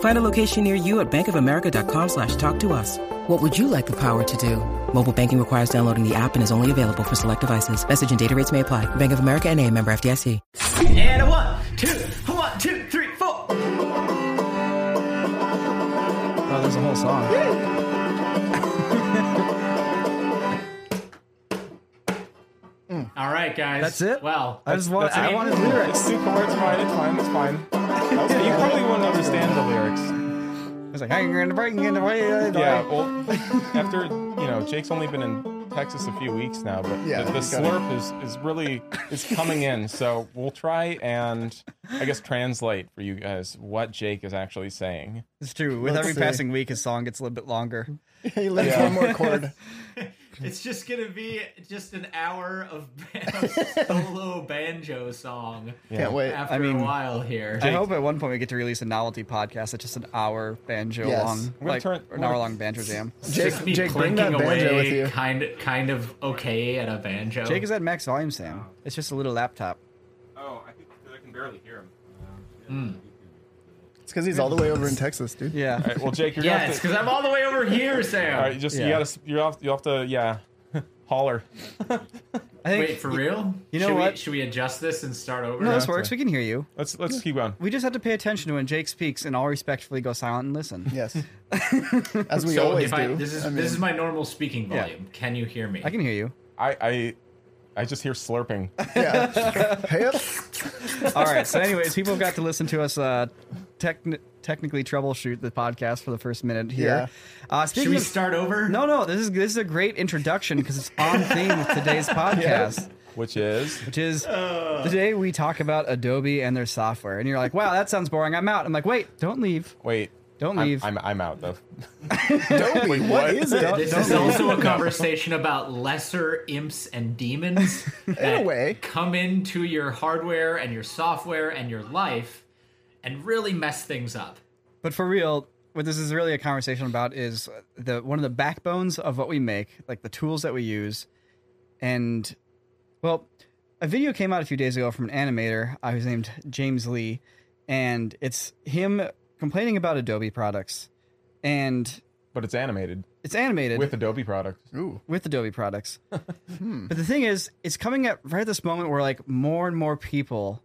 Find a location near you at bankofamerica.com slash talk to us. What would you like the power to do? Mobile banking requires downloading the app and is only available for select devices. Message and data rates may apply. Bank of America and a member FDIC. And a one, two, one, two, three, four. Oh, there's a whole song. Hmm. All right, guys. That's it? Well, I just want. That's I wanted lyrics. It's super hard. It's fine. It's fine. It's fine. Also, you probably wouldn't understand the lyrics. It's like hanging in the breaking in the way. Yeah. Well, after you know, Jake's only been in Texas a few weeks now, but Yeah, the, the got it. slurp is is really is coming in. So we'll try and I guess translate for you guys what Jake is actually saying. It's true. With Let's every see. passing week, his song gets a little bit longer. He lives Yeah. one more chord. it's just gonna be just an hour of of solo banjo song. Can't wait. After I mean, a while here. I hope at one point we get to release a novelty podcast that's just an hour banjo Yes. long, like turn- an hour long banjo jam. Jake, just me Jake bring that banjo away, with you. kind of, kind of okay at a banjo. Jake is at max volume, Sam. Oh. It's just a little laptop. Oh, I think I can barely hear him. Hmm. It's because he's all the way over in Texas, dude. Yeah. All right, well, Jake, you're yeah, gonna it's have to. because I'm all the way over here, Sam. All right, just you Yeah. gotta you have you have to yeah, holler. I think. Wait, for real? you know should what? We, should we adjust this and start over? no, this works. okay. We can hear you. Let's let's keep going. We just have to pay attention to when Jake speaks and all respectfully go silent and listen. Yes. As we so always if I, do. this is I mean, this is my normal speaking Yeah. volume. Can you hear me? I can hear you. I I I just hear slurping. yeah. hey up. All right. So, anyways, people got to listen to us uh, techni- technically troubleshoot the podcast for the first minute here. Yeah. Uh, Should we of- start over? No, no. This is this is a great introduction because it's on theme with today's podcast, Which is which is today we talk about Adobe and their software. And you're like, "Wow, that sounds boring. I'm out." I'm like, "Wait, don't leave. wait. Don't I'm- leave." I'm, I'm, out though. Don't Wait, what what? is it? This is also a conversation about lesser imps and demons in that way. come into your hardware and your software and your life and really mess things up. But for real, what this is really a conversation about is the one of the backbones of what we make, like the tools that we use. And well, a video came out a few days ago from an animator uh, who's named James Lee, and it's him complaining about Adobe products, and But it's animated it's animated with Adobe products. Ooh. with Adobe products. But the thing is, it's coming at right at this moment where like more and more people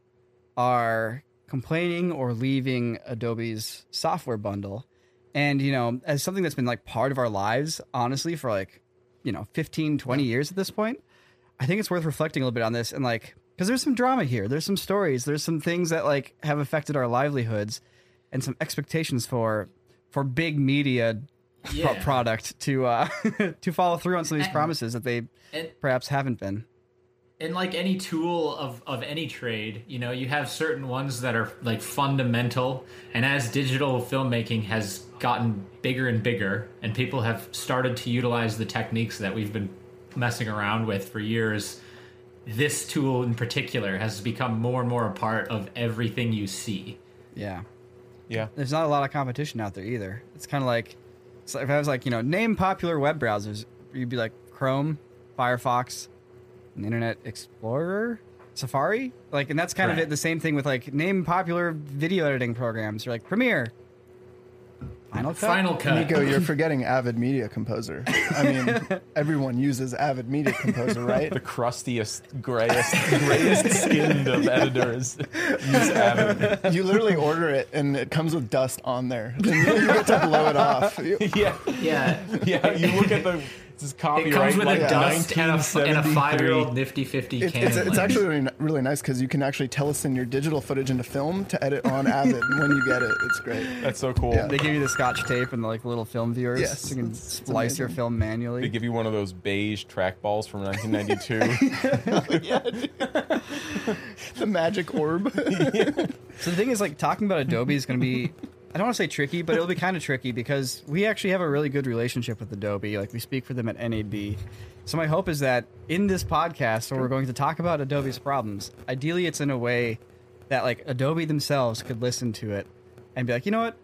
are complaining or leaving Adobe's software bundle. And you know, as something that's been like part of our lives, honestly, for like, you know, 15, 20 years at this point, I think it's worth reflecting a little bit on this and like because there's some drama here. There's some stories, there's some things that like have affected our livelihoods and some expectations for for big media pro- product to uh to follow through on some of these promises that they And perhaps haven't been. In like any tool of, of any trade, you know, you have certain ones that are like fundamental. And as digital filmmaking has gotten bigger and bigger, and people have started to utilize the techniques that we've been messing around with for years, this tool in particular has become more and more a part of everything you see. Yeah. Yeah. There's not a lot of competition out there either. It's kind of like so if I was like, you know, name popular web browsers, you'd be like Chrome, Firefox, and Internet Explorer. Safari, like, and that's kind of it. The same thing with like name popular video editing programs. You're like Premiere, Final Cut. Final cut. Nico, you're forgetting Avid Media Composer. I mean, everyone uses Avid Media Composer, right? The crustiest, grayest, grayest skinned of editors use Avid. You literally order it and it comes with dust on there. And you, you get to blow it off. Yeah, yeah. yeah. You look at the this is It comes with like a dust and a, and a 1973. five-year-old nifty fifty It's, Canon. it's, it's actually really, really nice because you can actually telecine your digital footage into film to edit on Avid when you get it. It's great. That's so cool. Yeah. They give you the Scotch tape and the like little film viewers. Yes, so you can it's- it's splice your film manually. They give you one of those beige trackballs from 1992. The magic orb. So the thing is, like, talking about Adobe is going to be, I don't want to say tricky, but it'll be kind of tricky because we actually have a really good relationship with Adobe. Like, we speak for them at NAB. So my hope is that in this podcast, where we're going to talk about Adobe's problems, ideally it's in a way that, like, Adobe themselves could listen to it and be like, you know what?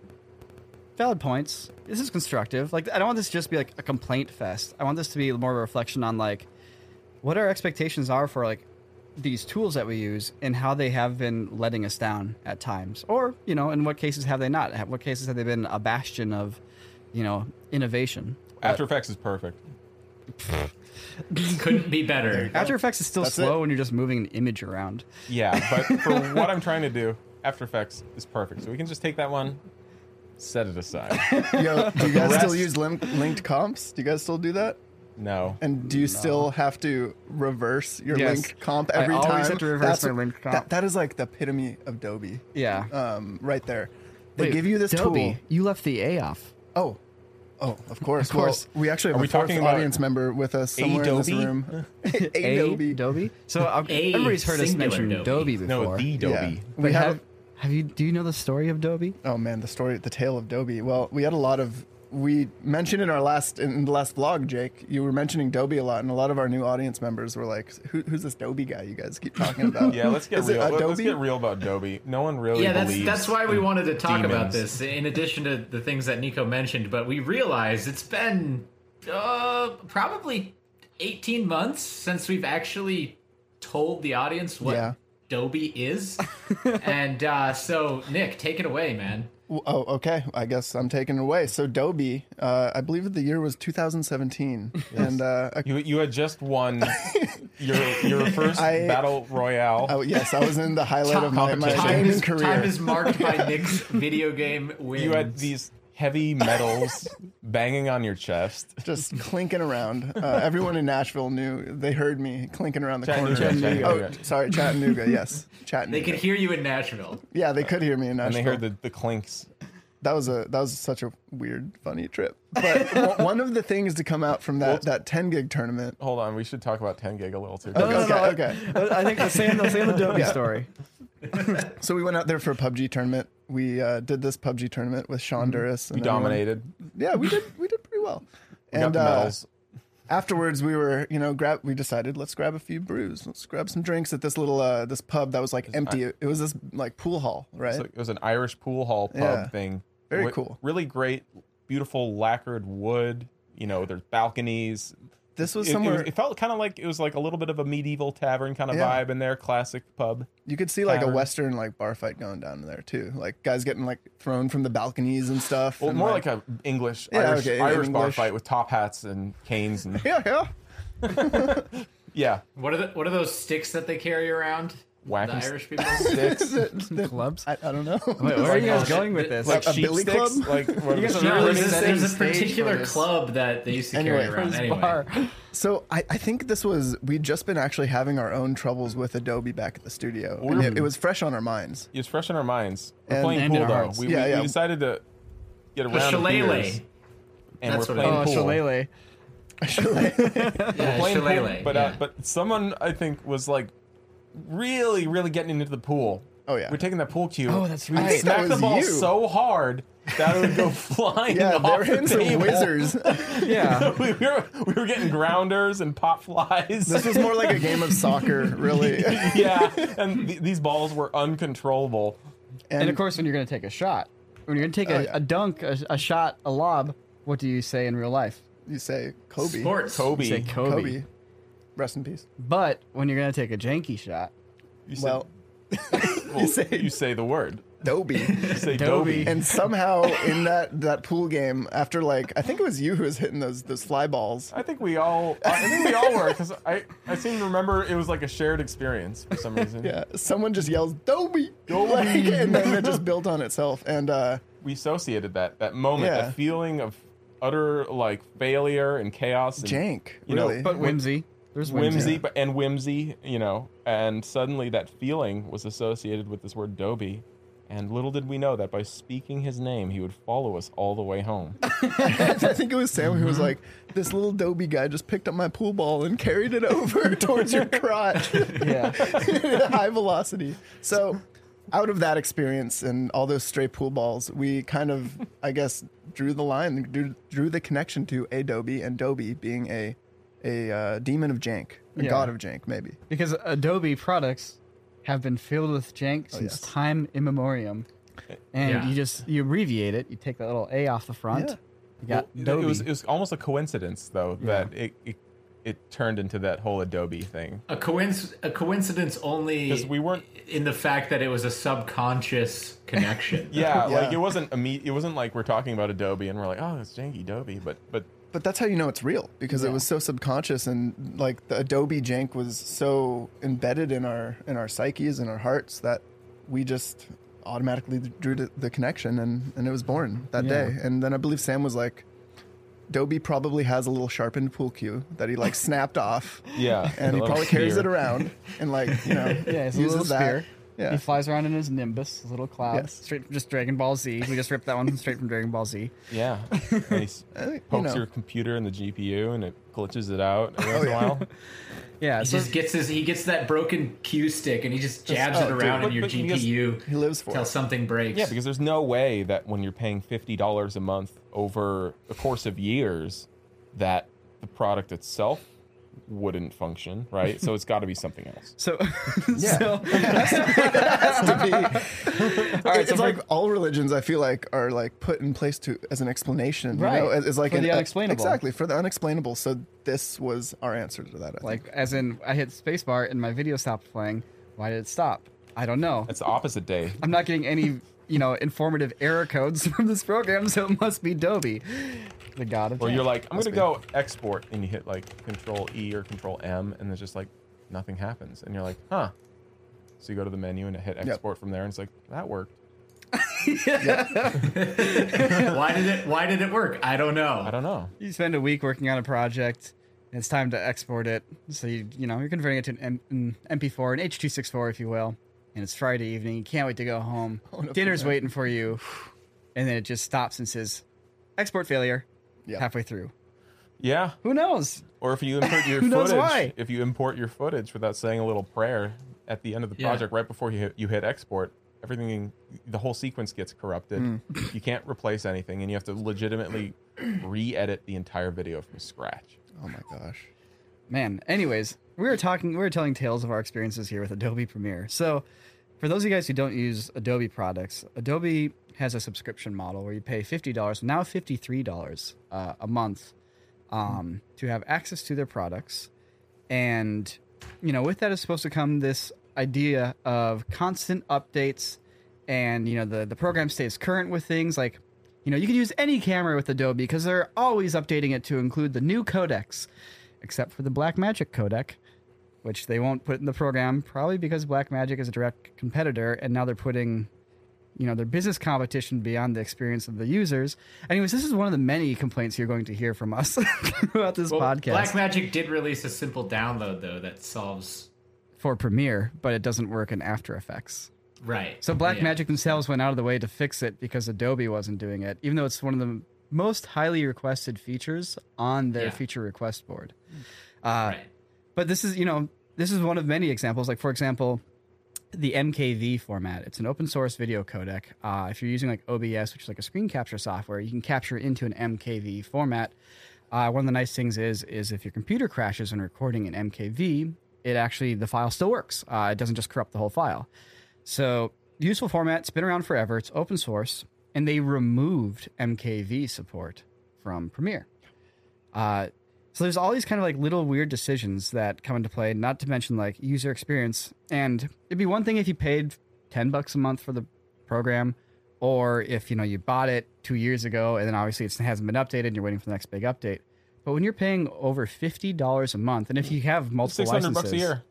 Valid points. This is constructive. Like, I don't want this to just be like a complaint fest. I want this to be more of a reflection on, like, what our expectations are for like these tools that we use and how they have been letting us down at times or you know in what cases have they not what cases have they been a bastion of you know innovation After Effects is perfect. couldn't be better. after effects is still That's slow it. when you're just moving an image around Yeah, but for what I'm trying to do, After Effects is perfect. So we can just take that one, set it aside. Yo, do you guys still use lim- linked comps? Do you guys still do that? No. And do you still have to reverse your Yes. linked comp every time? I always time? have to reverse That's my what- linked comp. That, that is like the epitome of Adobe, yeah um, right there. They Wait, give you this Adobe, tool. you left the a off Oh, oh, of course. Of course. Well, we actually have Are a we fourth talking about audience member with us somewhere in this Adobe? room. a Adobe. Adobe so A everybody's heard us mention Adobe. Adobe No, before the Adobe. Yeah. We have have, have you do you know the story of Adobe Oh man, the story, the tale of Dobie. Well, we had a lot of. We mentioned in our last in the last vlog, Jake. You were mentioning Dobie a lot, and a lot of our new audience members were like, Who, "Who's this Dobie guy you guys keep talking about?" Yeah, let's get Is real. Let- Let's get real about Adobe. No one really yeah, that's that's why we wanted to talk about this. In addition to the things that Nico mentioned, but we realized it's been uh, probably eighteen months since we've actually told the audience what Yeah. Adobe is, and uh, so Nick, take it away, man. W- Oh, okay. I guess I'm taking it away. So Dobie, uh, I believe the year was 2017, and uh, You you had just won your your first I- battle royale. oh yes, I was in the highlight of my, my competition. time, gaming is, career. time is marked by Nick's video game wins. you had these heavy metals banging on your chest. just clinking around. Uh, everyone in Nashville knew. They heard me clinking around the corner. Chattanooga, Oh, Chattanooga. sorry, Chattanooga. Yes, Chattanooga. They could hear you in Nashville. yeah, they could hear me in Nashville. And they heard the, the clinks. That was a that was such a weird, funny trip. But one of the things to come out from that that 10 gig tournament. Hold on, we should talk about 10 gig a little too. Okay, no, okay, okay. I think the same the same Adobe Yeah. story So we went out there for a PUBG tournament. We uh, did this PUBG tournament with Sean Duras. We and everyone. dominated. Yeah, we did. We did pretty well. We got and the uh, medals. Afterwards, we were you know grab. We decided let's grab a few brews. Let's grab some drinks at this little uh, this pub that was like empty. It was this like pool hall, right? It's like- it was an Irish pool hall pub Yeah. thing. Very Wi- cool. Really great, beautiful lacquered wood. You know, there's balconies. This was It, it somewhere was- it felt kind of like it was like a little bit of a medieval tavern kind of Yeah. vibe in there, classic pub. you could see like a western like bar fight going down there too. Like guys getting like thrown from the balconies and stuff. Well, and, more like, a English Yeah, Irish, okay, Irish bar fight with top hats and canes and yeah, yeah. yeah, What are the what are those sticks that they carry around? Whacking The Irish people. sticks. clubs. I, I don't know. Wait, where are you guys going with this? like A sheep billy sticks, club? like You guys the are sheep No, there's, there's a particular club that they used to Anyway. carry around. Anyway, bar. So I, I think this was we'd just been actually having our own troubles with Adobe back at the studio. And it, it was fresh on our minds. It's fresh in our minds. We're And- playing and pool though. We, Yeah, we, yeah. we decided to get a a round of shillelagh. and That's we're what it playing Oh, is. pool. shillelagh. Yeah, playing pool, shillelagh. but yeah. uh, but someone I think was like really really getting into the pool. Oh, yeah. we're taking that pool cue. Oh, that's we right. smacked That the ball you. so hard that it would go flying Yeah, off they're the in some table. whizzers. Yeah. we, were, we were getting grounders and pop flies. this was more like a game of soccer, really. yeah, and th- these balls were uncontrollable. And of course, when you're going to take a shot, when you're going to take a, oh, yeah. a dunk, a, a shot, a lob, what do you say in real life? you say Kobe. Sports. Kobe. You say Kobe. Kobe. Rest in peace. But when you're going to take a janky shot, You say, Well, well, you say, the word. Dobie. You say Dobie. Dobie. and somehow in that that pool game, after like I think it was you who was hitting those those fly balls. I think we all. I think we all were because I, I seem to remember it was like a shared experience for some reason. Yeah, someone just yells Dobie, like, and then it just built on itself. And uh, We associated that that moment, Yeah. that feeling of utter like failure and chaos and jank, You know, really. But whimsy. There's whimsy. whimsy, but and whimsy, you know, and suddenly that feeling was associated with this word Dobie. And little did we know that by speaking his name, he would follow us all the way home. I think it was Sam who was mm-hmm. like, "This little Dobie guy just picked up my pool ball and carried it over towards your crotch, Yeah. at high velocity." So, out of that experience and all those stray pool balls, we kind of, I guess, drew the line, drew, drew the connection to Adobe and Dobie being a a uh, demon of jank, a Yeah. god of jank, maybe. Because Adobe products have been filled with jank since yes. time immemorium. And Yeah. you just you abbreviate it. You take that little A off the front. Yeah. You got It Adobe. was, it was almost a coincidence, though, that it, it it turned into that whole Adobe thing. A coinc- a coincidence only 'Cause we weren't- in the fact that it was a subconscious connection. Yeah, Yeah. like it wasn't imme- It wasn't like we're talking about Adobe and we're like, oh, it's janky Adobe, but but But that's how you know it's real because it was so subconscious and like the Adobe jank was so embedded in our in our psyches and our hearts that we just automatically drew the, the connection and and it was born that Yeah. day. And then I believe Sam was like, Dobie probably has a little sharpened pool cue that he like snapped off. yeah, And he little probably carries it around and like you know yeah, it's a uses little that. Spear. Yeah. He flies around in his Nimbus, his little cloud. Yes. Straight from just Dragon Ball Z. We just ripped that one straight from Dragon Ball Z. Yeah, and he s- I think, you pokes know. your computer in the GPU and it glitches it out every Oh, once in a while. Yeah, He so just gets his he gets that broken cue stick and he just jabs oh, it dude. around But- in your but because GPU He lives for until it. something breaks. Yeah, because there's no way that when you're paying fifty dollars a month over the course of years, that the product itself wouldn't function, right? so it's got to be something else. so, Yeah. so has to be. all right, it's so for- like all religions. I feel like are like put in place to as an explanation, you Right. know, as, as like For an, the unexplainable. exactly for the unexplainable. So this was our answer to that. I think. like as in I hit spacebar and my video stopped playing. Why did it stop? I don't know. It's the opposite day. I'm not getting any, you know, informative error codes from this program, so it must be Dobie, the god of. Where jank. you're like, I'm Must gonna go export, and you hit like Control E or Control M, and there's just like nothing happens, and you're like, huh. So you go to the menu and hit export from there, and it's like that worked. why did it why did it work? I don't know. I don't know. you spend a week working on a project. And it's time to export it. So you, you know, you're converting it to an, M- an MP4, an H.264, if you will. And it's Friday evening. You can't wait to go home. Oh, no, Dinner's yeah. waiting for you, and then it just stops and says, "Export failure." Yeah. Halfway through. Yeah. Who knows? Or if you import your Who knows footage, why? if you import your footage without saying a little prayer at the end of the Yeah. project, right before you hit, you hit export, everything, the whole sequence gets corrupted. Hmm. You can't replace anything, and you have to legitimately re-edit the entire video from scratch. oh my gosh, Man, anyways, we were talking, we were telling tales of our experiences here with Adobe Premiere. So, for those of you guys who don't use Adobe products, Adobe has a subscription model where you pay $50, now $53 uh, a month um, to have access to their products. And, you know, with that is supposed to come this idea of constant updates and, you know, the, the program stays current with things like, you know, you can use any camera with Adobe because they're always updating it to include the new codecs except for the Blackmagic codec, which they won't put in the program, probably because Blackmagic is a direct competitor, and now they're putting, you know, their business competition beyond the experience of the users. Anyways, this is one of the many complaints you're going to hear from us throughout this Well, podcast Blackmagic did release a simple download though that solves for Premiere, but it doesn't work in After Effects. right. So Yeah. Blackmagic themselves went out of the way to fix it because Adobe wasn't doing it, even though it's one of the most highly requested features on their Yeah. feature request board. Uh, Right. But this is, you know, this is one of many examples. Like, for example, the MKV format. It's an open source video codec. Uh, if you're using like OBS, which is like a screen capture software, you can capture into an MKV format. Uh, one of the nice things is, is if your computer crashes when recording in MKV, it actually the file still works. Uh, it doesn't just corrupt the whole file. So useful format. It's been around forever. It's open source, and they removed MKV support from Premiere. Uh, So there's all these kind of like little weird decisions that come into play, not to mention like user experience. And it'd be one thing if you paid 10 bucks a month for the program or if, you know, you bought it 2 years ago and then obviously it hasn't been updated and you're waiting for the next big update. But when you're paying over $50 a month and if you have multiple Six hundred licenses, bucks a year.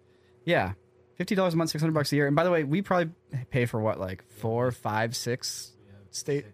Yeah. Fifty dollars a month, six hundred bucks a year. And by the way, we probably pay for what, like four, five, six state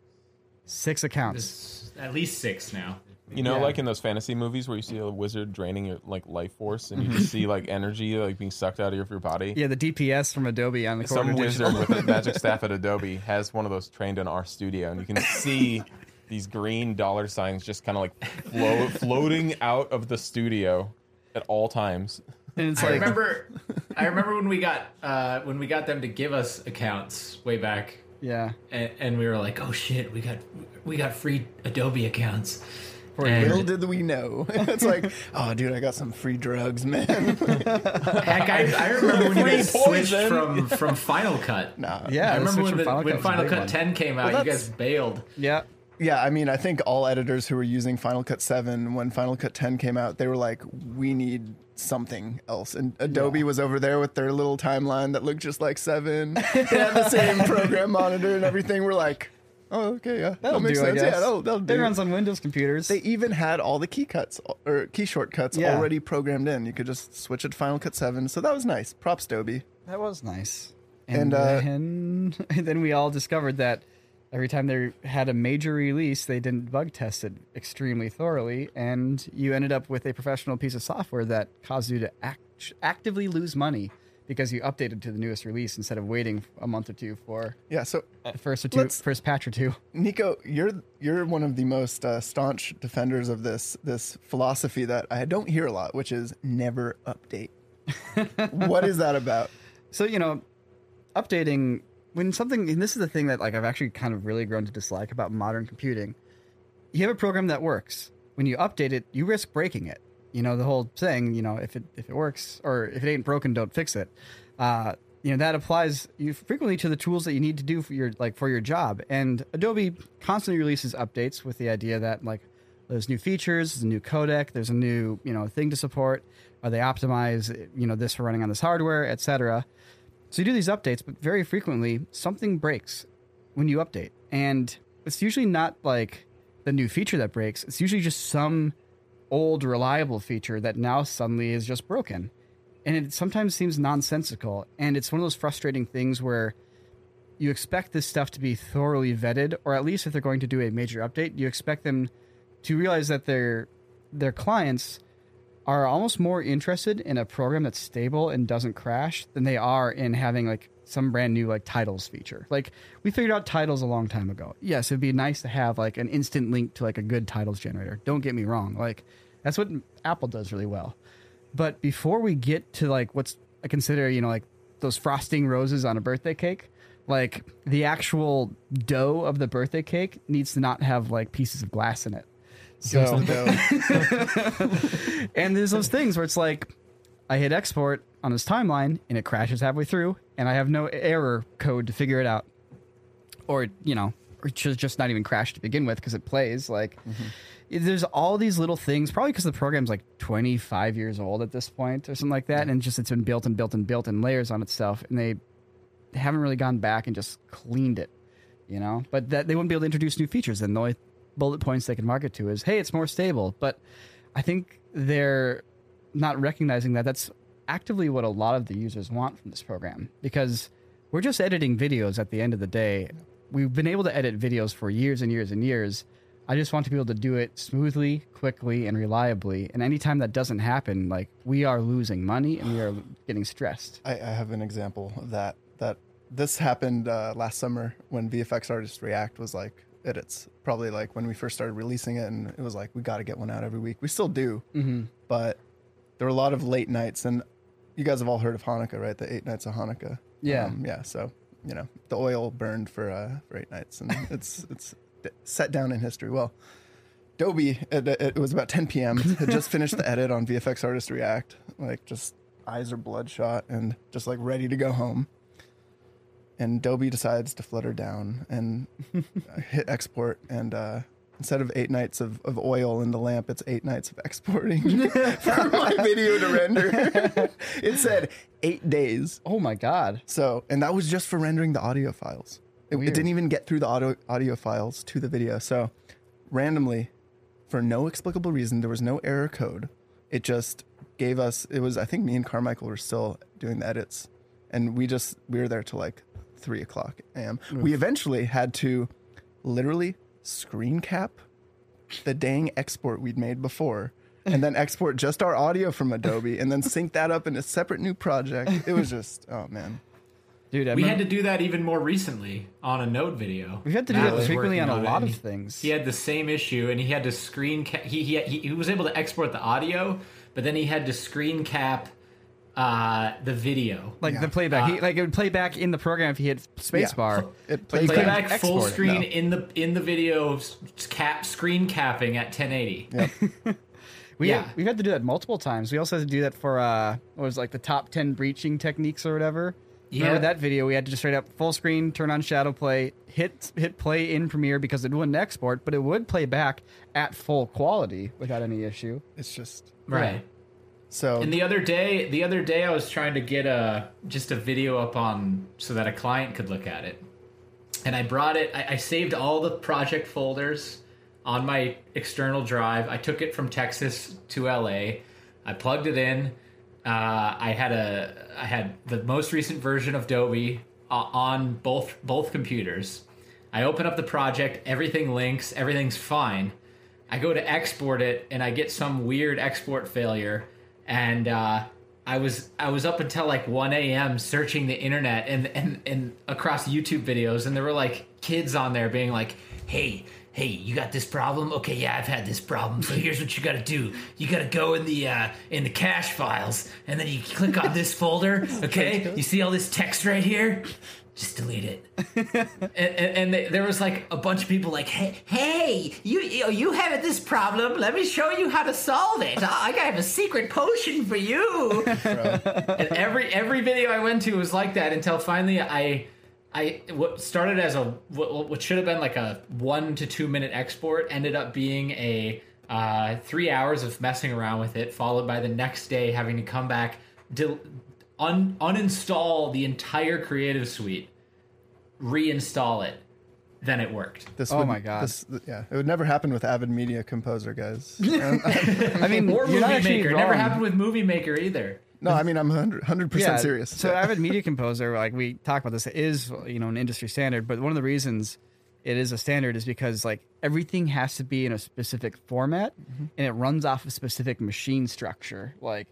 six accounts. This, at least six now. You know, Yeah. like in those fantasy movies where you see a wizard draining your like life force, and you just see like energy like being sucked out of your, your body. Yeah, the DPS from Adobe on the Some corner wizard with a magic staff at Adobe has one of those trained in our studio, and you can see these green dollar signs just kind of like float, floating out of the studio at all times. and it's like I like remember, I remember when we got uh, when we got them to give us accounts way back, Yeah. and, and we were like, "Oh shit, we got we got free Adobe accounts." For And- Little did we know. it's like, oh, dude, I got some free drugs, man. Heck, I, I remember when you guys switched from from Final Cut. nah. Yeah, I remember when, the, Final when Cut Final Cut one. 10 came out, Well, you guys bailed. Yeah. Yeah, I mean, I think all editors who were using Final Cut 7 when Final Cut 10 came out, they were like, we need something else. And Adobe was over there with their little timeline that looked just like 7. they had the same program monitor and everything. We're like, oh, okay, yeah. That'll that makes do, sense. Yeah, that'll, that'll It do. runs on Windows computers. They even had all the key cuts or key shortcuts Yeah. already programmed in. You could just switch it to Final Cut 7. So that was nice. Props, Adobe. that was nice. And, And, uh, then, and then we all discovered that every time they had a major release, they didn't bug test it extremely thoroughly, and you ended up with a professional piece of software that caused you to act- actively lose money because you updated to the newest release instead of waiting a month or two for Yeah, so the first or 2 Let's- first patch or two. Nico, you're you're one of the most uh, staunch defenders of this this philosophy that I don't hear a lot, which is never update. what is that about? So you know, updating when something and this is the thing that like I've actually kind of really grown to dislike about modern computing. You have a program that works. When you update it, you risk breaking it. You know the whole thing You know if it if it works or if it ain't broken, don't fix it. Uh, you know that applies you frequently to the tools that you need to do for your like for your job. And Adobe constantly releases updates with the idea that like there's new features, there's a new codec, there's a new you know thing to support. Or they optimize you know this for running on this hardware, etc. So you do these updates, but very frequently something breaks when you update. And it's usually not like the new feature that breaks, it's usually just some old reliable feature that now suddenly is just broken. And it sometimes seems nonsensical. And it's one of those frustrating things where you expect this stuff to be thoroughly vetted, or at least if they're going to do a major update, you expect them to realize that their their clients are almost more interested in a program that's stable and doesn't crash than they are in having like some brand new like titles feature. Like we figured out titles a long time ago. Yes, it'd be nice to have like an instant link to like a good titles generator. Don't get me wrong. Like that's what Apple does really well. But before we get to like what's I consider, you know, like those frosting roses on a birthday cake, like the actual dough of the birthday cake needs to not have like pieces of glass in it. So and there's those things where it's like I hit export on this timeline and it crashes halfway through and I have no error code to figure it out. Or, you know, or just not even crash to begin with because it plays like mm-hmm. there's all these little things probably because the program's like 25 years old at this point or something like that and just it's been built and built and built in layers on itself and they haven't really gone back and just cleaned it you know? But that they wouldn't be able to introduce new features and the only bullet points they can market to is hey it's more stable. But i think they're not recognizing that that's actively what a lot of the users want from this program because we're just editing videos at the end of the day we've been able to edit videos for years and years and years i just want to be able to do it smoothly quickly and reliably and anytime that doesn't happen like we are losing money and we are getting stressed I, I have an example of that. That this happened uh, last summer when VFX Artist React was like its probably like when we first started releasing it, and it was like we got to get one out every week. We still do, mm-hmm. but there were a lot of late nights, and you guys have all heard of Hanukkah, right? The eight nights of Hanukkah. Yeah. um, yeah. So you know the oil burned for uh, for eight nights, and it's it's set down in history. Well. Adobe, it, it was about 10 p.m. Had just finished the edit on VFX Artist React, like just eyes are bloodshot and just like ready to go home. And Adobe decides to flutter down and hit export, and uh, instead of eight nights of, of oil in the lamp, it's eight nights of exporting for my video to render. it said eight days. Oh my god. So, and that was just for rendering the audio files. It, it didn't even get through the audio, audio files to the video. So, randomly, for no explicable reason, there was no error code. It just gave us, it was, I think me and Carmichael were still doing the edits. And we just, we were there till like three o'clock a.m. We eventually had to literally screen cap the dang export we'd made before. And then export just our audio from Adobe and then sync that up in a separate new project. It was just, oh man. Dude, I We remember- had to do that even more recently on a Node video. We've had to do Matt that frequently on a lot of he- things. He had the same issue, and he had to screen cap. He, he he he was able to export the audio, but then he had to screen cap uh, the video. like the playback. he, like it would play back in the program if he hit spacebar. It plays couldn't Playback full screen no. in the in the video s- cap screen capping at 1080. We Yeah. we've had to do that multiple times. We also had to do that for uh, what was it, like the top ten breaching techniques or whatever. Yeah. Remember that video? We had to just straight up full screen, turn on ShadowPlay, hit hit play in Premiere because it wouldn't export, but it would play back at full quality without any issue. It's just Right. So And the other day, the other day, I was trying to get a just a video up on so that a client could look at it, and I brought it. I, I saved all the project folders on my external drive. I took it from Texas to LA. I plugged it in. Uh, I had a I had the most recent version of Adobe uh, on both both computers. I open up the project. Everything links. Everything's fine. I go to export it and I get some weird export failure. And uh, I was I was up until like 1 a.m. searching the internet and, and and across YouTube videos, and there were like kids on there being like, "Hey, hey, you got this problem? Okay, yeah, I've had this problem. So here's what you got to do: you got to go in the uh, in the cache files, and then you click on this folder. Okay, you see all this text right here." Just delete it and, and, and they, there was like a bunch of people like, hey, hey, you you, have this problem. Let me show you how to solve it. I, I have a secret potion for you. and every every video I went to was like that until finally I. I what started as a what, what should have been like a one to two minute export ended up being a uh, three hours of messing around with it, followed by the next day having to come back, del- un- uninstall the entire Creative Suite, reinstall it, then it worked. this Oh would, my God. This, yeah, it would never happen with Avid Media Composer, guys. I mean, Or Movie Maker. It never happened with Movie Maker either. no, I mean I'm 100 percent serious. So Avid Media Composer, like we talk about this, is you know an industry standard. But one of the reasons it is a standard is because like everything has to be in a specific format, Mm-hmm. and it runs off a specific machine structure. Like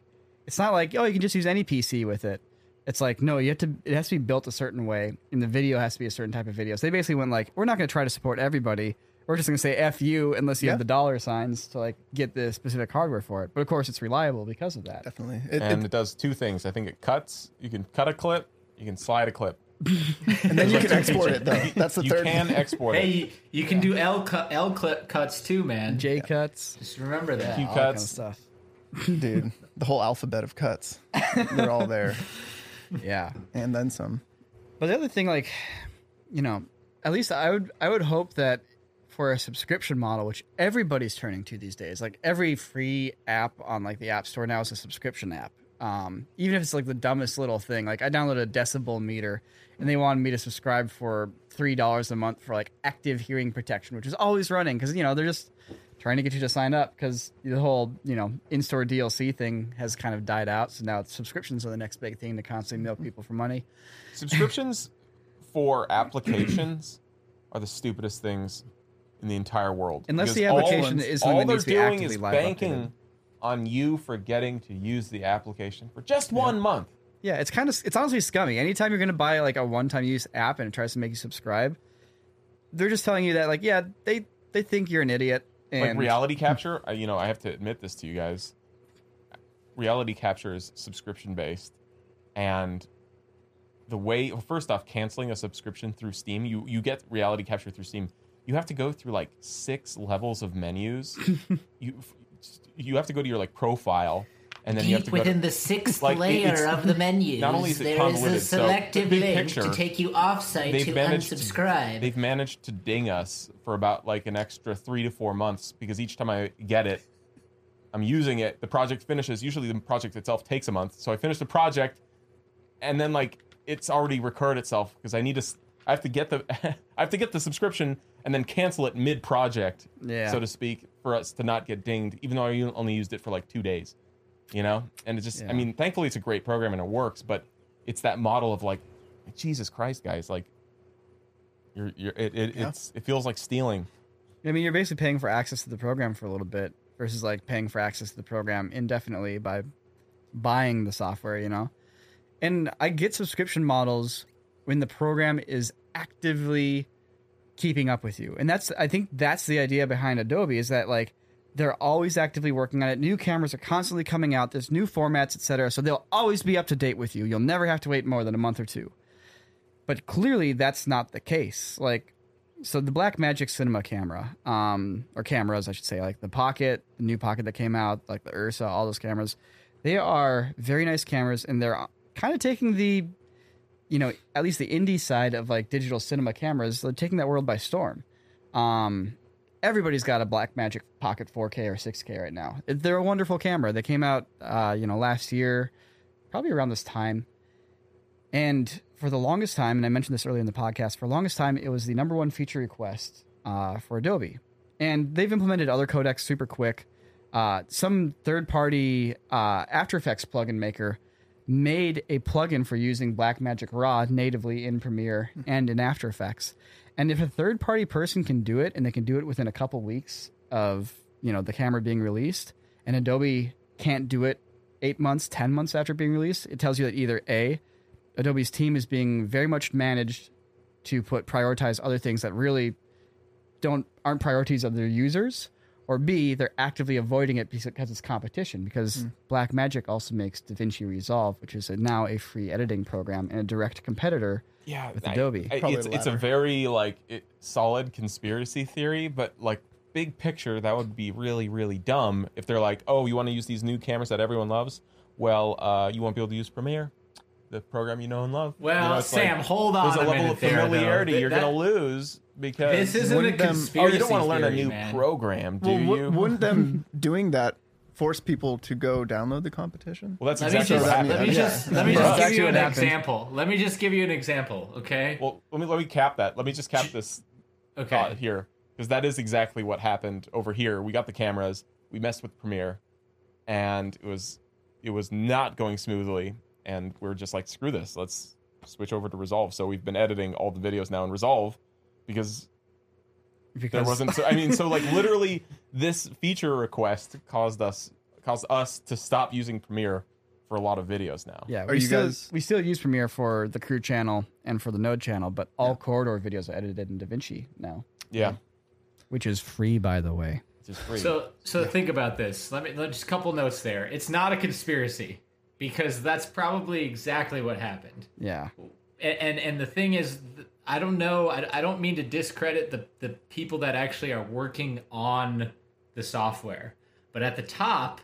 it's not like oh you can just use any PC with it. It's like no, you have to. It has to be built a certain way, and the video has to be a certain type of video. So they basically went like, we're not going to try to support everybody. We're just going to say "f you" unless you Yeah. have the dollar signs to like get the specific hardware for it. But of course, it's reliable because of that. definitely. It, and it, it does two things. I think it cuts. You can cut a clip. You can slide a clip. and then you can export it though. That's the You third. can export Hey, it. you, you can do L cut L clip cuts too, man. J cuts, Just remember that. Q all that kind of cuts. stuff. Dude. The whole alphabet of cuts. They're all there, Yeah. and then some. But the other thing, like, you know, at least I would I would hope that for a subscription model, which everybody's turning to these days, like every free app on like the App Store now is a subscription app. Um, even if it's like the dumbest little thing, like I downloaded a decibel meter, and they wanted me to subscribe for three dollars a month for like active hearing protection, which is always running because you know they're just trying to get you to sign up because the whole you know in-store DLC thing has kind of died out. So now subscriptions are the next big thing to constantly milk people for money. Subscriptions for applications are the stupidest things in the entire world. Unless Because the all- application is something all that they're needs to be doing actively is live banking on you forgetting to use the application for just one month. Yeah, it's kind of it's honestly scummy. Anytime you're gonna buy like a one-time use app and it tries to make you subscribe, they're just telling you that like yeah they they think you're an idiot and like reality capture I, you know i have to admit this to you guys. Reality capture is subscription based and the way well, first off canceling a subscription through steam you you get reality capture through steam. You have to go through like six levels of menus. You you have to go to your like profile and then you have Deep to go to- within the sixth Like, layer it's- of the menus, not only is it there is convoluted, a selective the big link picture, to take you off-site to managed to- unsubscribe. they've managed to ding us for about like an extra three to four months because each time I get it, I'm using it. The project finishes. Usually, the project itself takes a month. So I finish the project, and then like it's already recurred itself because I need to. I have to get the. I have to get the subscription and then cancel it mid project, Yeah. so to speak, for us to not get dinged, even though I only used it for like two days. You know, and it just. I mean, thankfully it's a great program and it works, but it's that model of like, Jesus Christ, guys, like. You're, you're, it, it, it's, it feels like stealing. I mean, you're basically paying for access to the program for a little bit versus like paying for access to the program indefinitely by buying the software, you know? And I get subscription models when the program is actively keeping up with you. And that's, I think that's the idea behind Adobe is that like they're always actively working on it. New cameras are constantly coming out. There's new formats, etc. So they'll always be up to date with you. You'll never have to wait more than a month or two. But clearly that's not the case. Like so the Blackmagic Cinema camera, um, or cameras, I should say, like the Pocket, the new Pocket that came out, like the Ursa, all those cameras, they are very nice cameras, and they're kind of taking the, you know, at least the indie side of like digital cinema cameras, they're taking that world by storm. Um, everybody's got a Blackmagic Pocket 4K or 6K right now. They're a wonderful camera. They came out, uh, you know, last year, probably around this time. And for the longest time, and I mentioned this earlier in the podcast, for the longest time, it was the number one feature request uh, for Adobe. And they've implemented other codecs super quick. Uh, some third party uh, After Effects plugin maker made a plugin for using Blackmagic Raw natively in Premiere and in After Effects. And if a third party person can do it and they can do it within a couple weeks of you know the camera being released, and Adobe can't do it eight months, ten months after being released, it tells you that either A, Adobe's team is being very much managed to put prioritize other things that really don't aren't priorities of their users, or B, they're actively avoiding it because it's competition. Because Blackmagic also makes DaVinci Resolve, which is a, now a free editing program and a direct competitor yeah with I- Adobe. I- it's it's a very like it, solid conspiracy theory but like big picture that would be really really dumb if they're like oh you want to use these new cameras that everyone loves well uh, you won't be able to use premiere the program you know and love You Well, know, Sam, like, hold on there's a, a level of familiarity Th- you're gonna lose because This isn't a Wouldn't them- conspiracy oh you don't want to learn a new man. program do Well, you wou- wouldn't them doing that force people to go download the competition? well that's Let me exactly just what I happened let me Yeah. just let me just give you an example. Let me just give you an example, okay? well let me let me cap that let me just cap this Okay. thought here because that is exactly what happened over here. We got the cameras, we messed with Premiere, and it was it was not going smoothly. And we're just like, screw this, let's switch over to Resolve. So we've been editing all the videos now in Resolve because because there wasn't. So, I mean, so like literally, this feature request caused us caused us to stop using Premiere for a lot of videos now. Yeah, Are we you still guys- we still use Premiere for the crew channel and for the Node channel, but all corridor videos are edited in DaVinci now, yeah, which is free, by the way. it's just free. So so think about this. Let me let just a couple notes there. It's not a conspiracy because that's probably exactly what happened. Yeah, And and, and the thing is I don't know I, I don't mean to discredit the the people that actually are working on the software. But at the top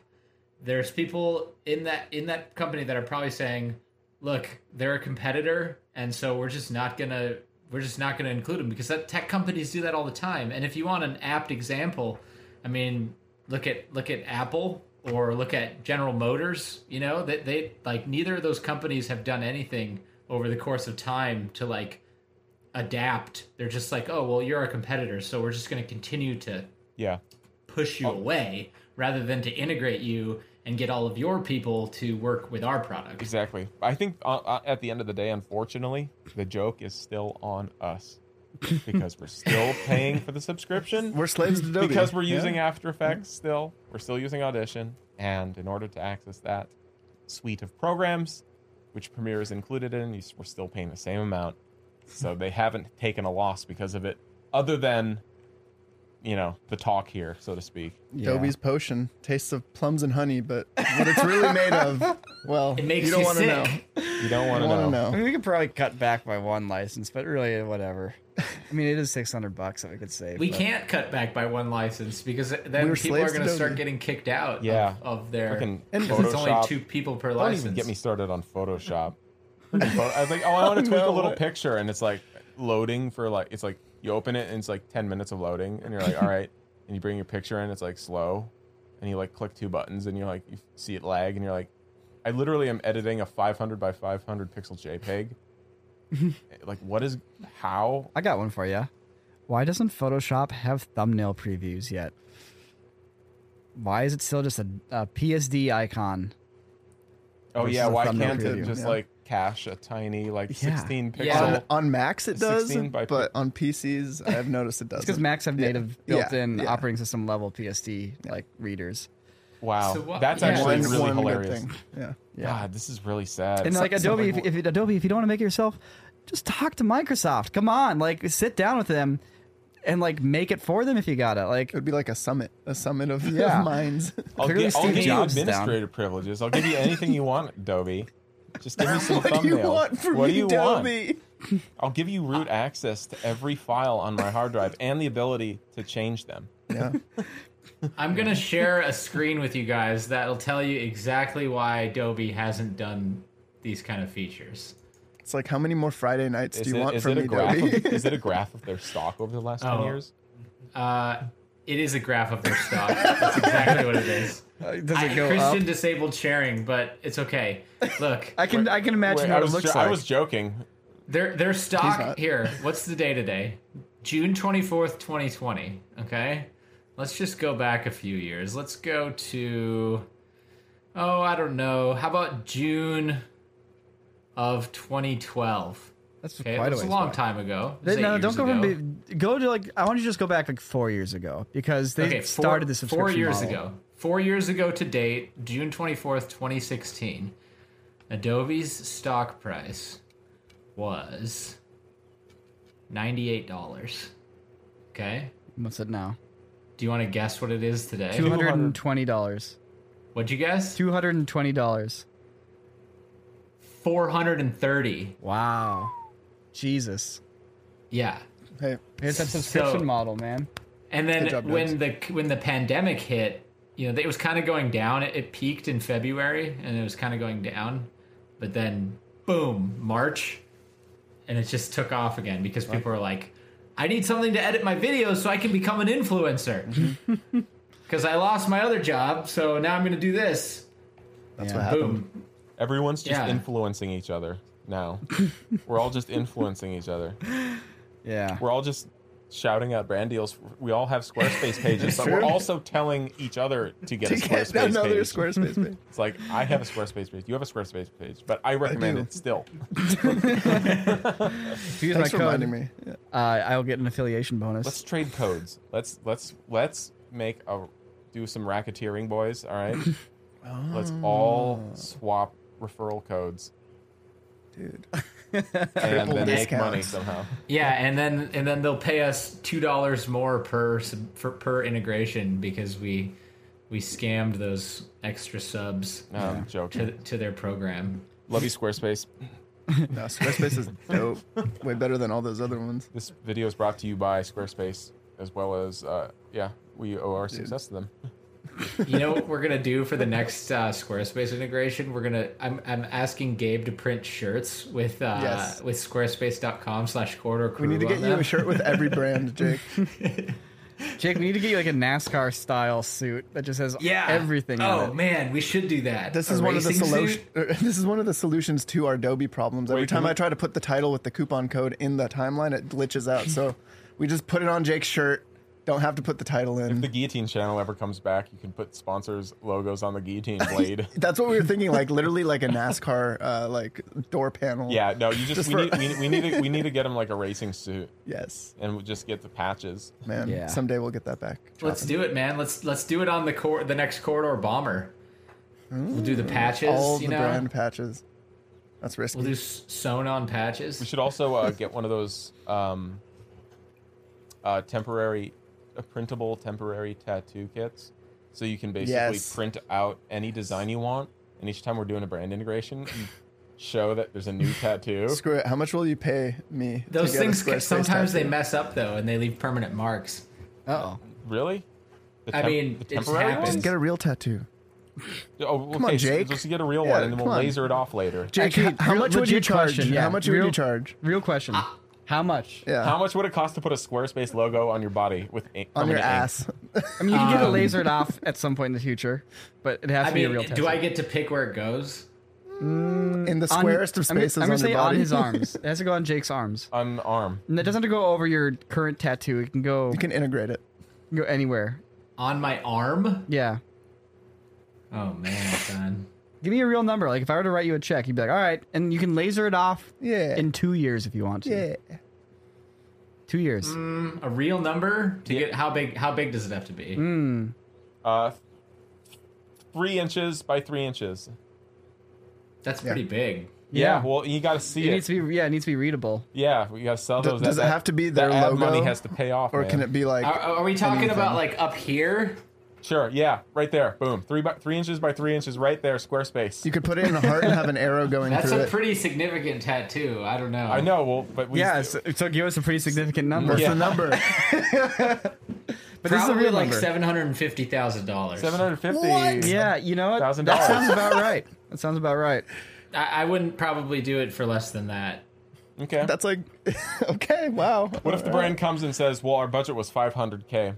there's people in that in that company that are probably saying, "Look, they're a competitor, and so we're just not gonna we're just not gonna include them because that tech companies do that all the time." And if you want an apt example, I mean, look at look at Apple or look at General Motors. You know that they, like neither of those companies have done anything over the course of time to like adapt. They're just like, "Oh, well, you're a competitor, so we're just gonna continue to." yeah, push you away rather than to integrate you and get all of your people to work with our product. Exactly. I think uh, uh, at the end of the day, unfortunately, the joke is still on us because we're still paying for the subscription. We're slaves to Adobe. because we're Yeah. using After Effects still. We're still using Audition, and in order to access that suite of programs, which Premiere is included in, we're still paying the same amount. So they haven't taken a loss because of it, other than you know the talk here, so to speak. Adobe's potion tastes of plums and honey, but what it's really made of, well, It makes you don't want to know. sick. You don't want to want to know. I mean, we could probably cut back by one license, but really, whatever. I mean, it is six hundred bucks that we could save. We but- can't cut back by one license because then We people are going to start getting kicked out Yeah. of, of their. Frickin' Because it's only two people per Don't license. even get me started on Photoshop. I was like, oh, I want to tweak a little picture, and it's like loading for like it's like you open it and it's like ten minutes of loading, and you're like, all right, and you bring your picture in, it's like slow, and you like click two buttons, and you're like, you see it lag, and you're like, I literally am editing a 500 by 500 pixel JPEG. like, what is how? I got one for you. Why doesn't Photoshop have thumbnail previews yet? Why is it still just a, a PSD icon? Oh yeah, why can't it just Yeah. like cache a tiny like Yeah. 16 pixel? Yeah. On, on Macs it does, 16 by but on PCs I have noticed it doesn't. Because Macs have native Yeah, built-in yeah. operating system level PSD like readers. Wow, So what- that's yeah. actually One- really one hilarious. thing. Yeah. God, this is really sad. And like Adobe, if, if Adobe, if you don't want to make it yourself, just talk to Microsoft. Come on, like sit down with them and like make it for them if you got it. Like It would be like a summit, a summit of, Yeah. of minds. I'll, Clearly I'll Steve give you Jobs is down. administrative privileges. I'll give you anything you want, Adobe. Just give me some thumbnail. what do you want from what me, do you Adobe? want? I'll give you root access to every file on my hard drive and the ability to change them. Yeah. I'm going to share a screen with you guys that'll tell you exactly why Adobe hasn't done these kind of features. It's like how many more Friday nights Is do you it, want from it graph? Adobe? Of, is it a graph of their stock over the last ten years? Uh, it is a graph of their stock. That's exactly what it is. uh, does I, go Christian up? disabled sharing, but it's okay. Look, I can I can imagine Wait, what I it was, looks jo- like. I was joking. their their He's stock here. What's the day today? June twenty fourth, twenty twenty. Okay, let's just go back a few years. Let's go to oh I don't know. How about June of twenty twelve? That's Okay, quite it was a ways long back. time ago. They- no, don't go ago. from be, go to like I want you to just go back like four years ago because they okay, four, started the subscription four years model. ago. Four years ago to date, June twenty fourth, twenty sixteen. Adobe's stock price was ninety eight dollars. Okay, What's it now? Do you want to guess what it is today? Two hundred and twenty dollars. What'd you guess? Two hundred and twenty dollars. Four hundred and thirty. Wow, Jesus. Yeah. hey, It's that subscription So- model, man. And then job, when the when the pandemic hit, you know, it was kind of going down. It, it peaked in February, and it was kind of going down, but then boom, March, and it just took off again because people are like, "I need something to edit my videos so I can become an influencer." Because I lost my other job, so now I'm going to do this. that's Yeah. what happened. Boom. Everyone's just Yeah. influencing each other now. We're all just influencing each other. Yeah. We're all just shouting out brand deals. We all have Squarespace pages, but we're also telling each other to get To a get Squarespace another page. Squarespace page. It's like I have a Squarespace page. You have a Squarespace page, but I recommend do. it still. If you use Thanks my for code, reminding me. Yeah. uh, I'll get an affiliation bonus. Let's trade codes. Let's let's let's make a do some racketeering, boys. All right. Let's all swap referral codes Dude. and then make money somehow. Yeah, and then and then they'll pay us two dollars more per for, per integration because we we scammed those extra subs No, I'm to joking. to their program. Love you, Squarespace. No, Squarespace is dope. Way better than all those other ones. This video is brought to you by Squarespace, as well as uh, yeah, we owe our success to them. You know what we're gonna do for the next uh, Squarespace integration? We're gonna I'm I'm asking Gabe to print shirts with uh, Yes. with Squarespace.com/slash corridor. We need to get you a shirt with every brand, Jake. Jake, we need to get you like a NASCAR style suit that just has Yeah, everything Oh on it. man, we should do that. This A is one of the racing solution. This is one of the solutions to our Adobe problems. Every Wait, time we- I try to put the title with the coupon code in the timeline, it glitches out. So we just put it on Jake's shirt. Don't have to put the title in. If the guillotine channel ever comes back, you can put sponsors logos on the guillotine blade. That's what we were thinking. Like literally, like a NASCAR uh, like door panel. yeah, no, you just, Just we, for- need, we, we need to we need to get him like a racing suit, Yes, and we'll just get the patches. man. Yeah. Someday we'll get that back. Let's do it, man. Let's let's do it on the cor- the next corridor bomber. we'll do the patches. All you the know, brand patches. That's risky. we'll do sewn on patches. We should also uh, get one of those um, uh, temporary, printable temporary tattoo kits, so you can basically Yes. print out any design you want. And each time we're doing a brand integration, you show that there's a new tattoo. Screw it. How much will you pay me? Those things Squarespace sometimes they mess up though, and they leave permanent marks. Oh, Really? The I mean, the it's temporary happened. Just get a real tattoo. Oh, okay, Come on, so Jake. Just get a real Yeah, one, and then we'll on. laser it off later. Jake, Actually, how real- much would you legit charge? question, yeah. How much would Real- you charge? real question. Uh, How much? Yeah. How much would it cost to put a Squarespace logo on your body with ink, on your permanent ink? ass? I mean, you can get it Um, lasered off at some point in the future, but it has to I be a mean, real tattoo. do I get to pick where it goes? In the On- squarest of I'm gonna- spaces I'm gonna on say your body. on his arms. It has to go on Jake's arms. On arm. And it doesn't have to go over your current tattoo. It can go You can integrate it. go anywhere. On my arm? Yeah. Oh man, son. Give me a real number. Like if I were to write you a check, you'd be like, "All right," and you can laser it off Yeah. in two years if you want to. yeah. Two years. A real number to get how big? How big does it have to be? Mm. Uh, three inches by three inches. That's pretty big. Yeah, Yeah. well, you got to see It it. needs to be yeah, it needs to be readable. yeah, we got to sell Do- those. does That- it have to be their that logo? money has to pay off, Or man. can it be like? Are, are we talking anything? about like up here? Sure. Yeah, right there. Boom. Three by three inches by three inches, right there. Squarespace. You could put it in a heart and have an arrow going That's through a it. pretty significant tattoo. I don't know. I know. Well, but we. Yeah, so, so give us a pretty significant number. What's Yeah. the number? But this is a Probably real like number. seven hundred and fifty thousand dollars. Seven hundred fifty. Yeah, you know what? $1,000. That sounds about right. That sounds about right. I, I wouldn't probably do it for less than that. Okay. That's like, okay, wow. what if the brand comes and says, "Well, our budget was five hundred k,"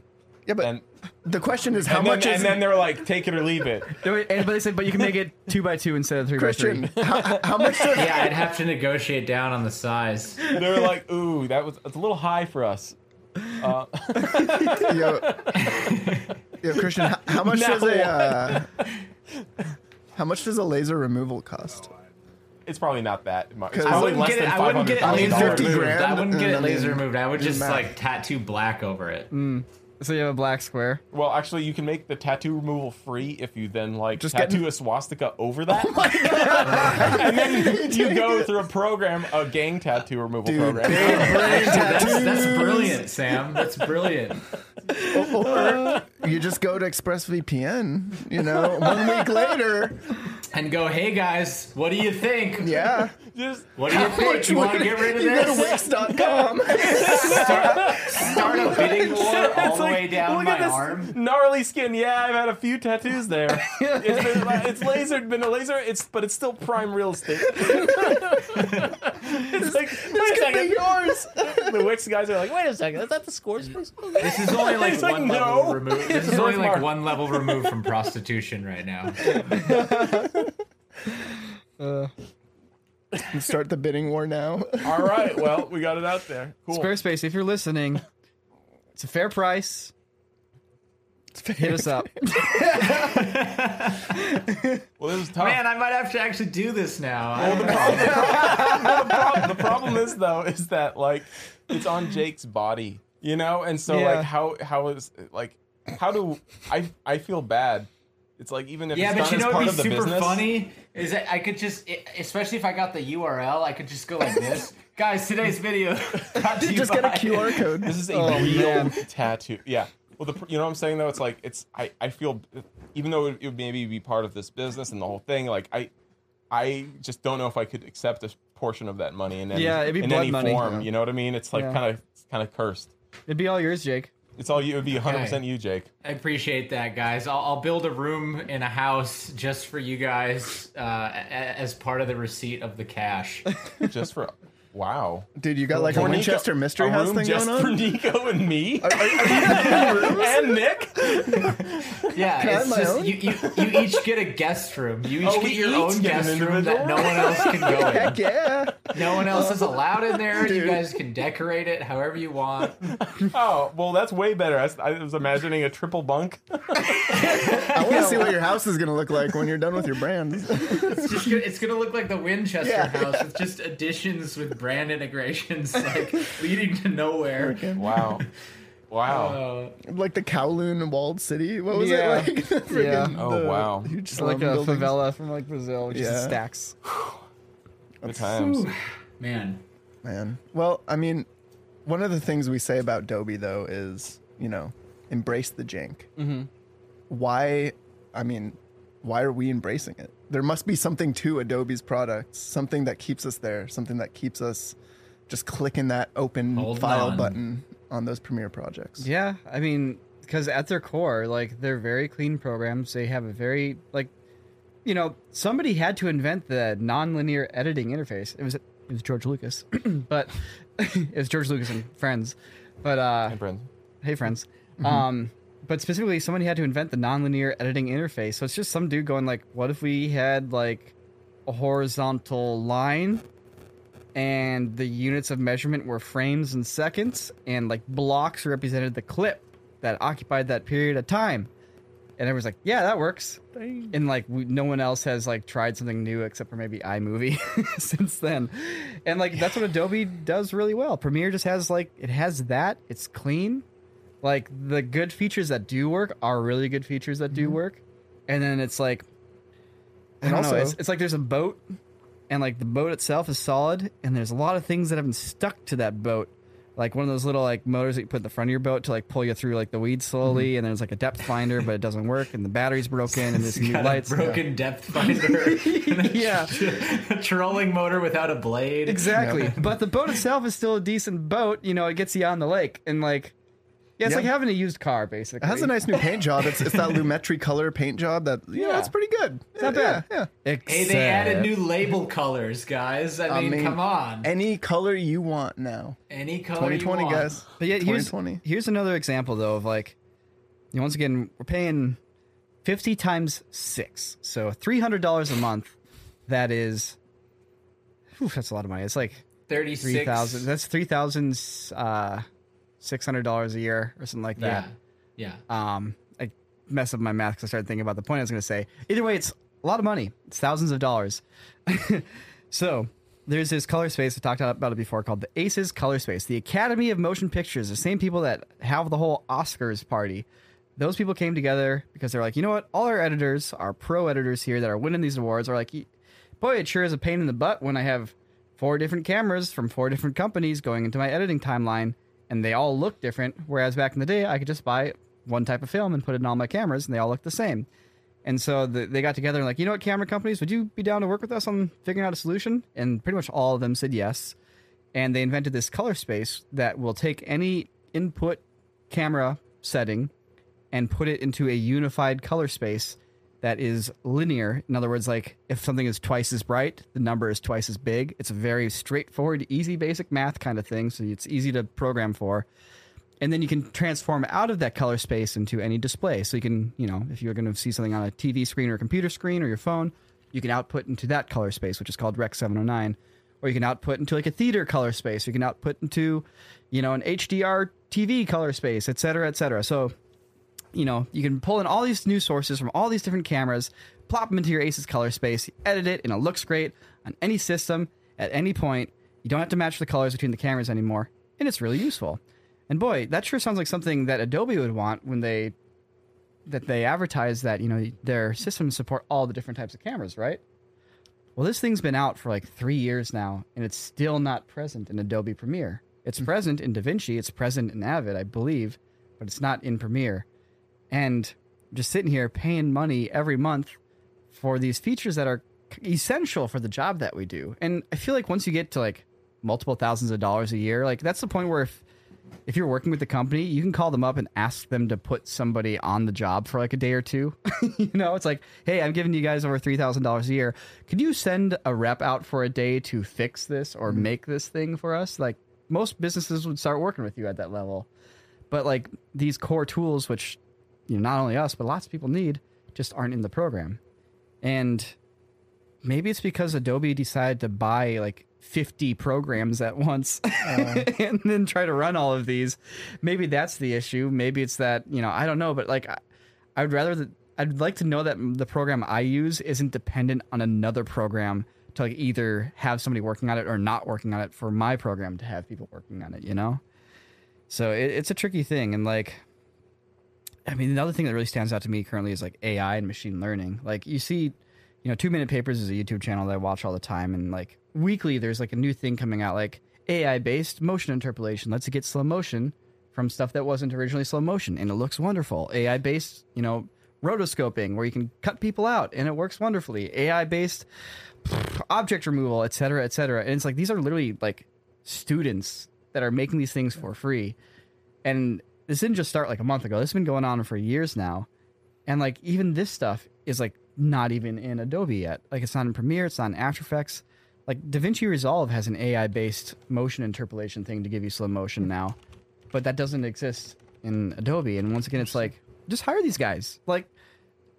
Yeah, but and the question is how and then, much is and then they're like, "Take it or leave it." And- But they said, but you can make it two by two instead of three Christian? by three. how, how much? Does, Yeah, I'd have to negotiate down on the size. They're like, "Ooh, that was it's a little high for us." Uh, yo, yo, Christian, how, how much Now does a uh, how much does a laser removal cost? it's probably not that much. It's 'Cause- I wouldn't get it. I wouldn't get it laser removed. I wouldn't get I it laser removed. I would just like tattoo black over it. So you have a black square. Well, actually, you can make the tattoo removal free if you then like Just get- tattoo a swastika over that. oh and then you go through a program, a gang tattoo removal program. That's, that's brilliant, Sam. That's brilliant. Or you just go to ExpressVPN, you know, one week later. And go, hey guys, what do you think? Yeah. Just What do you think? You want to get rid of You go to this? Wix.com. Start, start a bidding war all the like, way down look my at this arm. gnarly skin. Yeah, I've had a few tattoos there. It's been it's lasered, been a laser. It's but it's still prime real estate. it's like wait a Could be yours. The Wix guys are like, wait a second, is that the Squarespace? This is only like It's like, one no. level removed. This is only like Birthmark. one level removed from prostitution right now. Uh, Start the bidding war now. All right, well, we got it out there. Cool. Squarespace, if you're listening, it's a fair price. Hit us up. Well, it was tough. Man, I might have to actually do this now. I- problem, the problem is though is that like it's on Jake's body, you know, and so Yeah. like how how is like how do I I feel bad? It's like even if yeah, it's but you know part what'd be super business. funny is that I could just, especially if I got the URL, I could just go like this. Guys, today's video. brought to you just get a QR code. This is a Oh, real man. tattoo. Yeah. Well, the, you know what I'm saying though. It's like it's I I feel even though it, it would maybe be part of this business and the whole thing. Like I I just don't know if I could accept a portion of that money in any Yeah, it'd be in blood any money. form. Yeah. You know what I mean? It's like kind of kind of cursed. It'd be all yours, Jake. It's all you. It would be 100 percent you, Jake. I appreciate that, guys. I'll, I'll build a room in a house just for you guys uh, as part of the receipt of the cash. Just for wow. Dude, you got like For a Nico- Winchester Mystery a House room thing just going for on? Nico and me and Nick. Yeah, I have it's my just own? you, you, you each get a guest room. You each Oh, get your each own get an guest room individual that no one else can go in. Heck yeah. No one else is allowed in there. You Dude. guys can decorate it however you want. Oh well, that's way better. I, was- imagining a triple bunk. I want to see what your house is going to look like when you're done with your brand. It's just gonna, it's gonna look like the Winchester Yeah. house with just additions with brand integrations like leading to nowhere. Wow. Wow. Uh, like the Kowloon walled city. What was Yeah. it like? Yeah. Oh, the wow. Huge It's like a buildings. favela from like Brazil, which Yeah. is stacks. Good times. man, Man. Well, I mean, one of the things we say about Dobie though is, you know, embrace the jank. Mm-hmm. Why? I mean, why are we embracing it? There must be something to Adobe's products, something that keeps us there, something that keeps us just clicking that open Holding file on. button on those Premiere projects. Yeah, I mean, because at their core, like they're very clean programs. They have a very like, you know, somebody had to invent the nonlinear editing interface. It was it was George Lucas, but it was George Lucas and friends. But uh, Hey, Brandon. hey friends, um, but specifically, somebody had to invent the nonlinear editing interface. So it's just some dude going like, what if we had like a horizontal line and the units of measurement were frames and seconds, and like blocks represented the clip that occupied that period of time. And everyone's like, "Yeah, that works." And like, we, no one else has like tried something new except for maybe iMovie since then. And like, that's what Adobe does really well. Premiere just has like, it has that. It's clean. Like the good features that do work are really good features that do mm-hmm. work. And then it's like, I And don't know. also- It's, it's like there's a boat, and like the boat itself is solid, and there's a lot of things that have been stuck to that boat. Like one of those little like motors that you put in the front of your boat to like pull you through like the weeds slowly, mm-hmm. and there's like a depth finder, but it doesn't work, and the battery's broken, and there's new lights. broken depth finder. yeah, a trolling motor without a blade. exactly. But the boat itself is still a decent boat. You know, it gets you on the lake, and like, yeah, it's Yeah. like having a used car basically. It has a nice new paint job. It's, it's that Lumetri color paint job that, yeah, Yeah. it's pretty good. It's not Yeah, bad. Yeah. Hey, they added new label colors, guys. I I mean, mean, come on. Any color you want now. Any color you 2020, want. guys. But yeah, here's 2020. here's another example though of like, you know, once again, we're paying fifty times six, so three hundred dollars a month. That is, oof, that's a lot of money. It's like three 36. thousand. That's three thousand uh, six hundred dollars a year or something like that. Yeah. Yeah. Um, I mess up my math because I started thinking about the point I was going to say. Either way, it's a lot of money. It's thousands of dollars. so there's this color space. I talked about it before called the ACES Color Space, the Academy of Motion Pictures. The same people that have the whole Oscars party. Those people came together because they're like, you know what? All our editors, our pro editors here that are winning these awards, are like, boy, it sure is a pain in the butt when I have four different cameras from four different companies going into my editing timeline, and they all look different. Whereas back in the day, I could just buy one type of film and put it in all my cameras, and they all look the same. And so the, they got together and like, you know what, camera companies, would you be down to work with us on figuring out a solution? And pretty much all of them said yes. And they invented this color space that will take any input camera setting and put it into a unified color space that is linear. In other words, like if something is twice as bright, the number is twice as big. It's a very straightforward, easy, basic math kind of thing. So it's easy to program for. And then you can transform out of that color space into any display. So you can, you know, if you're going to see something on a TV screen or a computer screen or your phone, you can output into that color space, which is called Rec 709. Or you can output into like a theater color space. You can output into, you know, an HDR TV color space, et cetera, et cetera. So you know, you can pull in all these new sources from all these different cameras, plop them into your Aces color space, edit it, and it looks great on any system at any point. You don't have to match the colors between the cameras anymore, and it's really useful. And boy, that sure sounds like something that Adobe would want when they that they advertise that you know their systems support all the different types of cameras, right? Well, this thing's been out for like three years now, and it's still not present in Adobe Premiere. It's hmm. present in DaVinci, it's present in Avid, I believe, but it's not in Premiere and just sitting here paying money every month for these features that are essential for the job that we do. And I feel like once you get to like multiple thousands of dollars a year, like that's the point where if if you're working with the company, you can call them up and ask them to put somebody on the job for like a day or two. you know, it's like, hey, I'm giving you guys over three thousand dollars a year. Could you send a rep out for a day to fix this or mm-hmm. make this thing for us? Like most businesses would start working with you at that level. But like these core tools, which you know, not only us, but lots of people need, just aren't in the program. And maybe it's because Adobe decided to buy like 50 programs at once uh-huh. and then try to run all of these. Maybe that's the issue. Maybe it's that, you know, I don't know, but like I, I would rather that I'd like to know that the program I use isn't dependent on another program to like either have somebody working on it or not working on it for my program to have people working on it, you know? So it, it's a tricky thing. And like, I mean, another thing that really stands out to me currently is like AI and machine learning. Like you see, you know, Two Minute Papers is a YouTube channel that I watch all the time, and like weekly there's like a new thing coming out, like AI based motion interpolation. Let's get slow motion from stuff that wasn't originally slow motion, and it looks wonderful. AI based, you know, rotoscoping where you can cut people out and it works wonderfully. AI based object removal, et cetera, et cetera. And it's like these are literally like students that are making these things for free. And this didn't just start like a month ago. This has been going on for years now. And like even this stuff is like not even in Adobe yet. Like it's not in Premiere, it's not in After Effects. Like DaVinci Resolve has an AI based motion interpolation thing to give you slow motion now. But that doesn't exist in Adobe. And once again, it's like, just hire these guys. Like,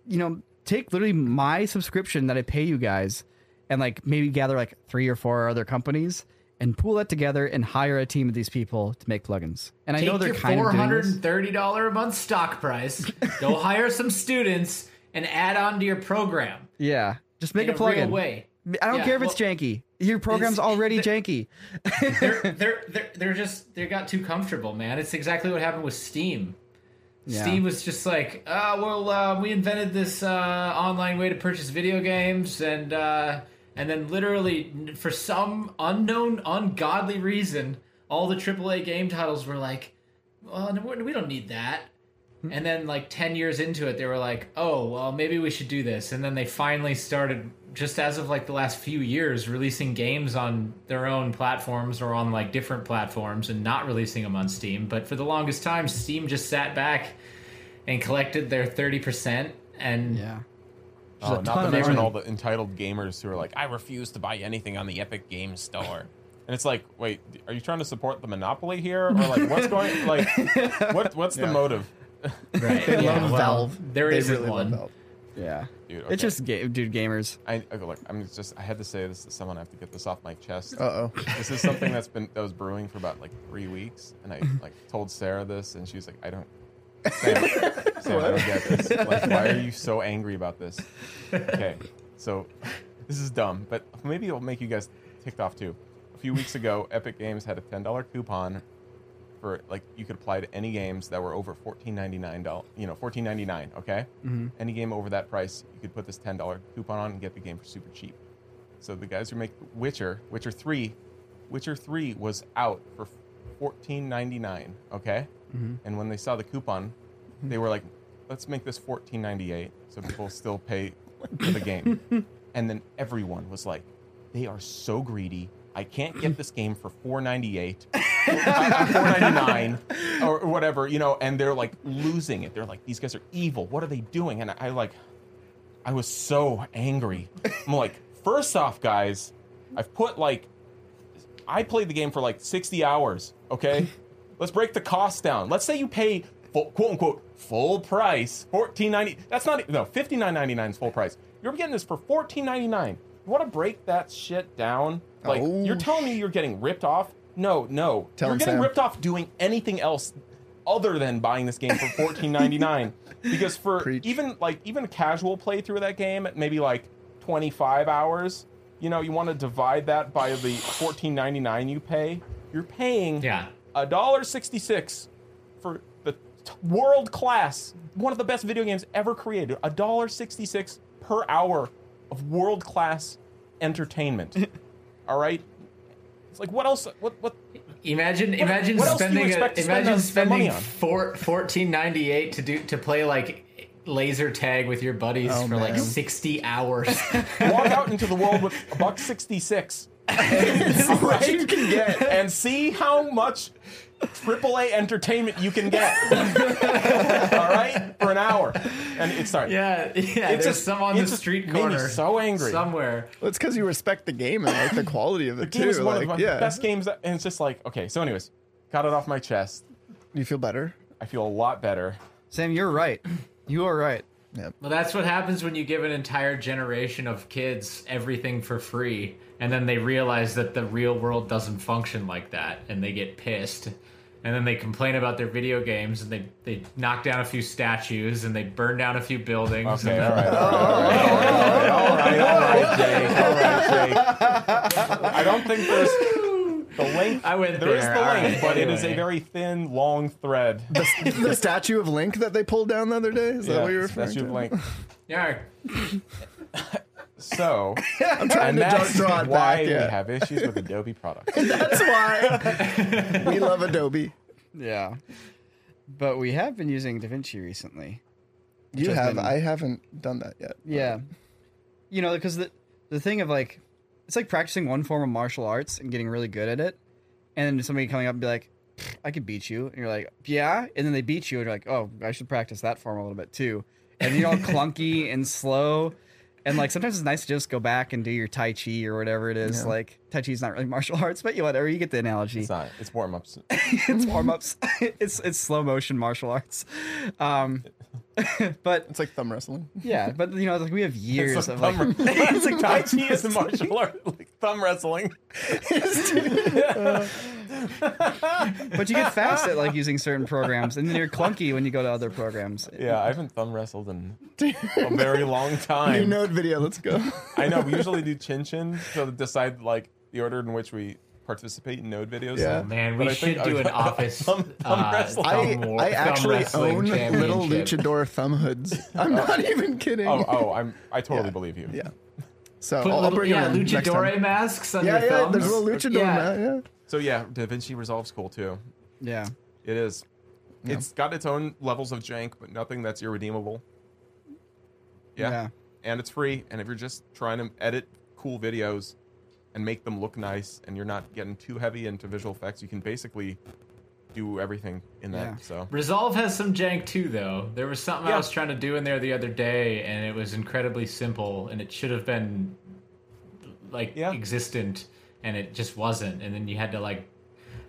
you know, take literally my subscription that I pay you guys and like maybe gather like three or four other companies and pool that together and hire a team of these people to make plugins. And I know they're your kind four of doing hundred and thirty dollar a month stock price. go hire some students and add on to your program Yeah. Just make a a real plugin. way. I don't Yeah, care if it's janky. Your program's already the- janky. they're they're they're they're just they got too comfortable, man. It's exactly what happened with Steam. Yeah. Steam was just like, uh, well, uh, we invented this uh, online way to purchase video games, and uh, and then literally for some unknown, ungodly reason, all the AAA game titles were like, well, we don't need that. Hmm. And then, like ten years into it, they were like, "Oh, well, maybe we should do this." And then they finally started, just as of like the last few years, releasing games on their own platforms or on like different platforms, and not releasing them on Steam. But for the longest time, Steam just sat back and collected their thirty percent. And Yeah. Oh, a not ton to of mention all the entitled gamers who are like, I refuse to buy anything on the Epic Games Store. And it's like, wait, are you trying to support the monopoly here, or like, what's going, like, what, what's the motive, right, They yeah, love well, Valve. There they isn't really one. love Valve. Yeah. dude? Okay. It's just ga- dude gamers. I okay, look. I'm just. I had to say this to someone. I have to get this off my chest. Uh oh. This is something that's been that was brewing for about like three weeks, and I like told Sarah this, and she was like, "I don't." Sam, Sam, I don't get this. Like, why are you so angry about this? Okay, so this is dumb, but maybe it'll make you guys ticked off too. A few weeks ago, Epic Games had a ten dollar coupon for like you could apply to any games that were over fourteen ninety nine dollars. You know, fourteen ninety nine. Okay, mm-hmm. any game over that price, you could put this ten dollar coupon on and get the game for super cheap. So the guys who make Witcher, Witcher three, Witcher three was out for fourteen ninety nine. Okay, Mm-hmm. and when they saw the coupon, mm-hmm. they were like, "Let's make this fourteen ninety eight, so people still pay for the game." and then everyone was like, "They are so greedy. I can't get this game for four ninety eight, four ninety nine, or or whatever, you know." And they're like losing it. They're like, "These guys are evil. What are they doing?" And I like, I was so angry. I'm like, first off, guys, I've put like, I played the game for like 60 hours. Okay, let's break the cost down. Let's say you pay full, quote unquote full price, 14.90. That's not no 59.99 is full price. You're getting this for 14.99. You want to break that shit down? Like Oh. you're telling me you're getting ripped off? No, no. Tell you're getting Sam. ripped off doing anything else other than buying this game for 14.99 because for Preach. even like even a casual playthrough of that game at maybe like 25 hours you know you want to divide that by the 14.99 you pay you're paying Yeah. A dollar 66 for the t- world class one of the best video games ever created. A dollar 66 per hour of world class entertainment. All right? It's like what else what what? Imagine, imagine what else do you spending, a, to spend imagine that- that spending money four, fourteen ninety eight to do to play like laser tag with your buddies Oh, for like sixty hours. walk out into the world with a buck 66 what you can get. and see how much AAA entertainment you can get. All right, for an hour, and it's sorry. yeah, yeah. It's just- some on the just street made me corner, so angry. somewhere. Well, it's because you respect the game and like the quality of The it game is one like, of my yeah. best games, that, and it's just like okay. So, anyways, got it off my chest. You feel better? I feel a lot better. Sam, you're right. You are right. Well, that's what happens when you give an entire generation of kids everything for free, and then they realize that the real world doesn't function like that, and they get pissed. And then they complain about their video games, and they, they knock down a few statues, and they burn down a few buildings. Okay, and all right, all right, all right, all right, all right, Jake, all right, Jake. I don't think there's the link. I went There is the all link, right, but it is a anyway. very thin, long thread. the statue of Link that they pulled down the other day? Is that what you're referring statue to? of Link. Yeah, So, I'm trying and to that's draw, draw it why back. we Yeah. have issues with Adobe products. That's why we love Adobe. Yeah. But we have been using DaVinci recently. which You has have. been- I haven't done that yet. Yeah. You know, because the the thing of like it's like practicing one form of martial arts and getting really good at it, and then somebody coming up and be like, "I could beat you," and you're like, "Yeah," and then they beat you, and you're like, "Oh, I should practice that form a little bit too," and you're all clunky and slow. And like sometimes it's nice to just go back and do your tai chi or whatever it is. Yeah. Like tai chi is not really martial arts, but you whatever you get the analogy It's not. It's warm ups. it's warm ups. it's it's slow motion martial arts. Um, but It's like thumb wrestling. yeah, but you know, like we have years It's of thumb, like it's like Tai Chi is a martial art, like thumb wrestling. but you get fast at like using certain programs, and then you're clunky when you go to other programs. Yeah, I haven't thumb wrestled in a very long New time. node video. Let's go. I know. We usually do chin chin to decide like the order in which we participate in node videos. Yeah. Man, we I think should do I- an office thumb- thumb uh, wrestling. I, thumb I thumb actually wrestling own little luchador thumb hoods. I'm not even kidding. Oh, oh, I'm. I totally believe you. Yeah. So Put I'll, I'll bring yeah, it in next masks on Yeah, your yeah. thumbs. There's a little luchador. Yeah. Yeah. yeah. So yeah, DaVinci Resolve's cool too. Yeah, It is. It's got its own levels of jank, but nothing that's irredeemable. Yeah. Yeah. And it's free. And if you're just trying to edit cool videos and make them look nice and you're not getting too heavy into visual effects, you can basically do everything in that. Yeah. So Resolve has some jank too, though. There was something I was trying to do in there the other day, and it was incredibly simple, and it should have been like Yeah. existent, and it just wasn't. And then you had to like,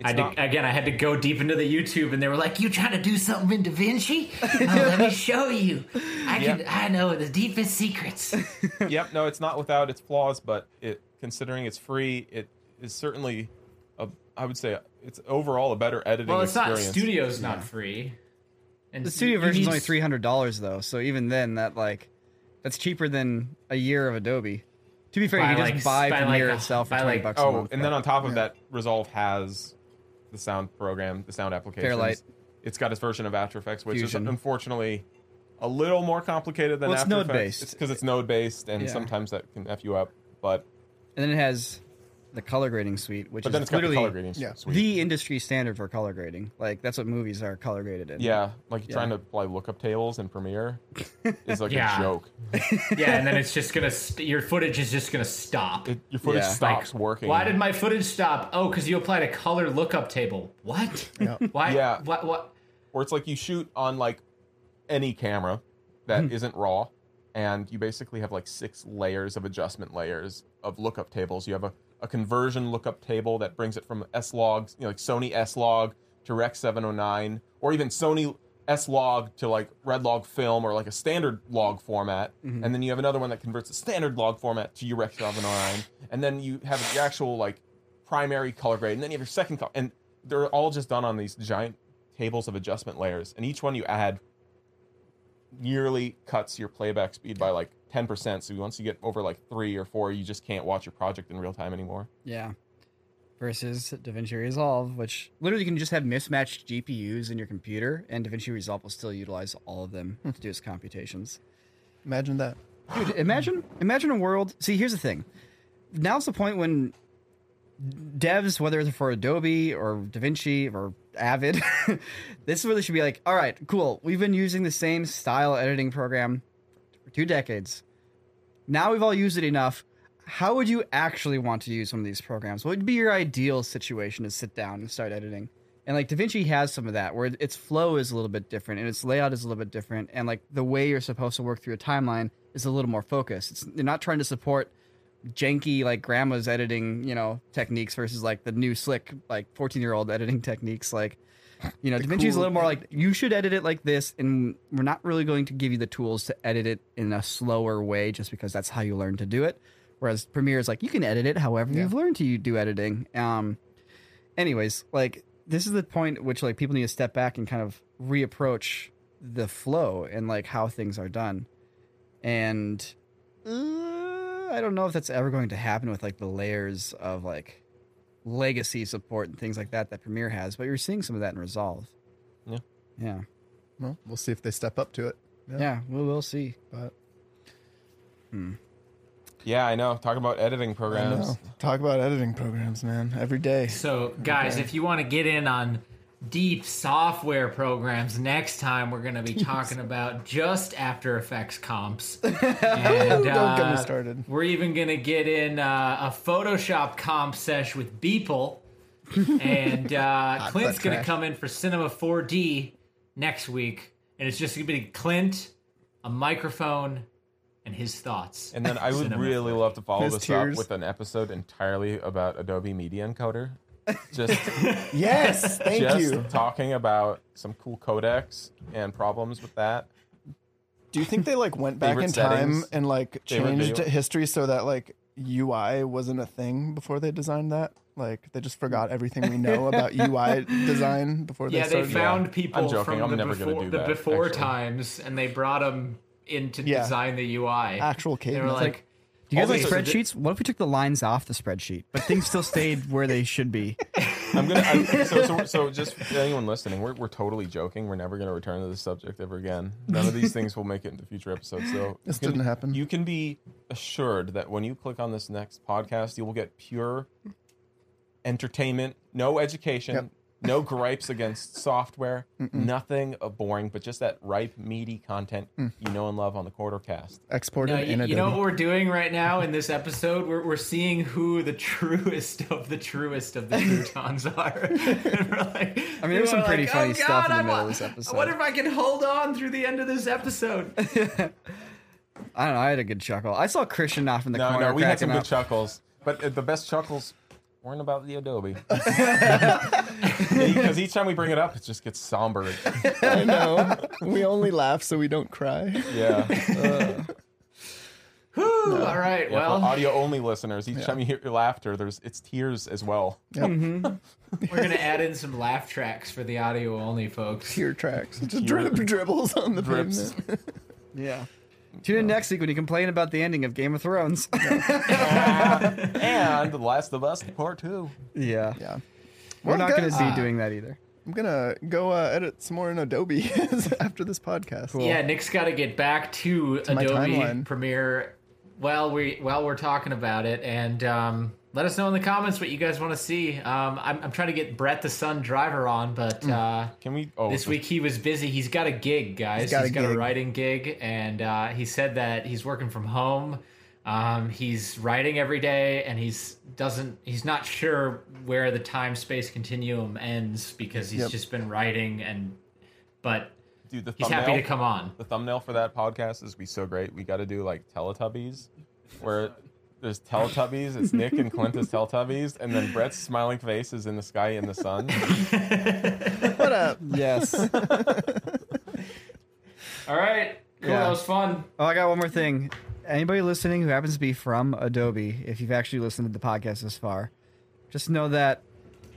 I had not- to, again, I had to go deep into the YouTube, and they were like, "You trying to do something in DaVinci? Oh, let me show you. I can, Yeah. I know the deepest secrets." yep, no, it's not without its flaws, but it considering it's free, it is certainly a I would say it's overall a better editing well, it's not. experience. Studio's not free. And the studio version is only three hundred dollars though, so even then, that like that's cheaper than a year of Adobe. To be fair, By you can like- just buy by Premiere like itself for twenty like- bucks a Oh, month. and then on top of that, Resolve has the sound program, the sound application. Fairlight. It's got its version of After Effects, which Fusion. is unfortunately a little more complicated than Well, it's After Effects. node-based. It's because it's node based, and Yeah. sometimes that can f you up. But and then it has the color grading suite, which but is then it's got the literally color grading Yeah. suite. the industry standard for color grading. Like that's what movies are color graded in. yeah, like Yeah. trying to apply lookup tables in Premiere is like Yeah. a joke. Yeah, and then it's just gonna st- your footage is just gonna stop. It, your footage Yeah. stops working. Why did my footage stop? Oh, because you applied a color lookup table. What? Why? Yeah. What? What? or it's like you shoot on like any camera that Hmm. not raw and you basically have like six layers of adjustment layers of lookup tables you have a, a conversion lookup table that brings it from s logs you know like sony s log to rec 709 or even sony s log to like red log film or like a standard log format. Mm-hmm. and then you have another one that converts a standard log format to your rec 709 and then you have the actual like primary color grade. And then you have your second color and they're all just done on these giant tables of adjustment layers. And each one you add nearly cuts your playback speed by like 10% so once you get over like three or four you just can't watch your project in real time anymore Yeah. Versus DaVinci Resolve, which literally you can just have mismatched GPUs in your computer, and DaVinci Resolve will still utilize all of them hmm. to do its computations. Imagine that. Dude, imagine imagine a world. See, here's the thing. Now's the point when devs, whether it's for Adobe or DaVinci or Avid, this is where they should be like, all right, cool. We've been using the same style editing program for two decades. Now we've all used it enough. How would you actually want to use one of these programs? What would be your ideal situation to sit down and start editing? And like DaVinci has some of that where its flow is a little bit different and its layout is a little bit different and like the way you're supposed to work through a timeline is a little more focused. It's they're not trying to support janky like grandma's editing, you know, techniques versus like the new slick like 14-year-old editing techniques like you know, da DaVinci's a little more like you should edit it like this and we're not really going to give you the tools to edit it in a slower way just because that's how you learn to do it. Whereas Premiere is like you can edit it however you've learned to do editing. Um anyways, like this is the point at which like people need to step back and kind of reapproach the flow and like how things are done. And uh, I don't know if that's ever going to happen with like the layers of like legacy support and things like that that Premiere has, but you're seeing some of that in Resolve. Yeah. Yeah. Well, we'll see if they step up to it. Yeah, we will see. But hmm. yeah i know talk about editing programs. Talk about editing programs, man. Every day. So, guys, if you want to get in on deep software programs. Next time, we're going to be talking about just After Effects comps. and, Don't get me uh, started. We're even going to get in uh, a Photoshop comp sesh with Beeple. and uh, Clint's butt going to crash. come in for Cinema 4D next week. And it's just going to be Clint, a microphone, and his thoughts. And then I would Cinema really 4D. love to follow His this tears. up with an episode entirely about Adobe Media Encoder. Just, Yes, thank just you. talking about some cool codecs and problems with that. Do you think they like went back Favorite in time settings? and like Favorite changed video? history so that like UI wasn't a thing before they designed that? Like they just forgot everything we know about UI design before they Yeah, they started. found I'm people joking. from I'm the never gonna before, do the that, before actually. times, and they brought them in to Yeah. design the UI. Actual They were cavemen. like, Do you guys All like these- spreadsheets? What if we took the lines off the spreadsheet, but things still stayed where they should be? I'm gonna. I, so, so, so, just anyone listening, we're, we're totally joking. We're never gonna return to this subject ever again. None of these things will make it into future episodes. So This you can- didn't happen. You can be assured that when you click on this next podcast, you will get pure entertainment, no education, Yep. No gripes against software, nothing uh, boring, but just that ripe, meaty content Mm. you know and love on the Corridorcast. exported no, in you, you know what we're doing right now in this episode? We're, we're seeing who the truest of the truest of the croutons are. And we're like, I mean, there's some pretty like, funny "Oh, stuff in the God, I middle of this episode." I wonder if I can hold on through the end of this episode. I don't know. I had a good chuckle. I saw Christian off in the No, corner. no, we had some cracking good chuckles, but uh, the best chuckles weren't about the Adobe. Because each time we bring it up, it just gets somber. I know. we only laugh so we don't cry. Yeah. Whew, All right, Yeah, well, audio only listeners, each time you hear your laughter, there's it's tears as well. Mm-hmm. we're gonna add in some laugh tracks for the audio only folks. Tear tracks. Just Tear- drip dribbles on the Drips. pavement. Yeah. Tune in next week when you complain about the ending of Game of Thrones. and The Last of Us Part Two. yeah. Yeah. We're Well, not going guys, to be doing that either. I'm gonna go uh, edit some more in Adobe after this podcast. Yeah, Nick's got to get back to, my Adobe timeline. Premiere while we while we're talking about it, and um, let us know in the comments what you guys want to see. Um, I'm, I'm trying to get Brett the Sun Driver on, but Mm. uh, Can we? Oh, this week he was busy. He's got a gig, guys. He's got a a gig. writing gig, and uh, he said that he's working from home. Um, he's writing every day, and he's doesn't. He's not sure where the time space continuum ends because he's Yep. just been writing, and but dude, the he's happy to come on. The thumbnail for that podcast is be so great. We got to do like Teletubbies, where there's Teletubbies. It's Nick and Clint as Teletubbies, and then Brett's smiling face is in the sky in the sun. What up? Yes. All right, cool. Yeah. That was fun. Oh, I got one more thing. Anybody listening who happens to be from Adobe, if you've actually listened to the podcast this far, just know that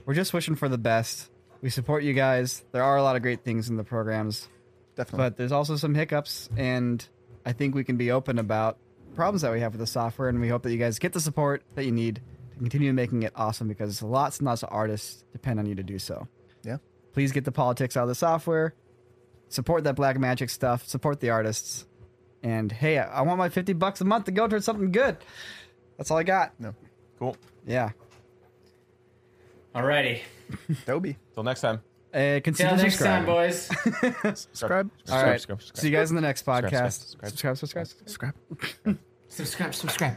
we're just wishing for the best. We support you guys. There are a lot of great things in the programs, Definitely. but there's also some hiccups, and I think we can be open about problems that we have with the software, and we hope that you guys get the support that you need to continue making it awesome because lots and lots of artists depend on you to do so. yeah. Please get the politics out of the software. Support that black magic stuff. Support the artists. And hey, I I want my 50 bucks a month to go towards something good. That's all I got. No. Cool. Yeah. Alrighty. Adobe. Till next time. Uh, Till consider next time, subscribing. boys. Subscribe. All right. subscribe, subscribe. See you guys in the next Subscribe, podcast. subscribe, Subscribe, subscribe. Subscribe. subscribe, subscribe.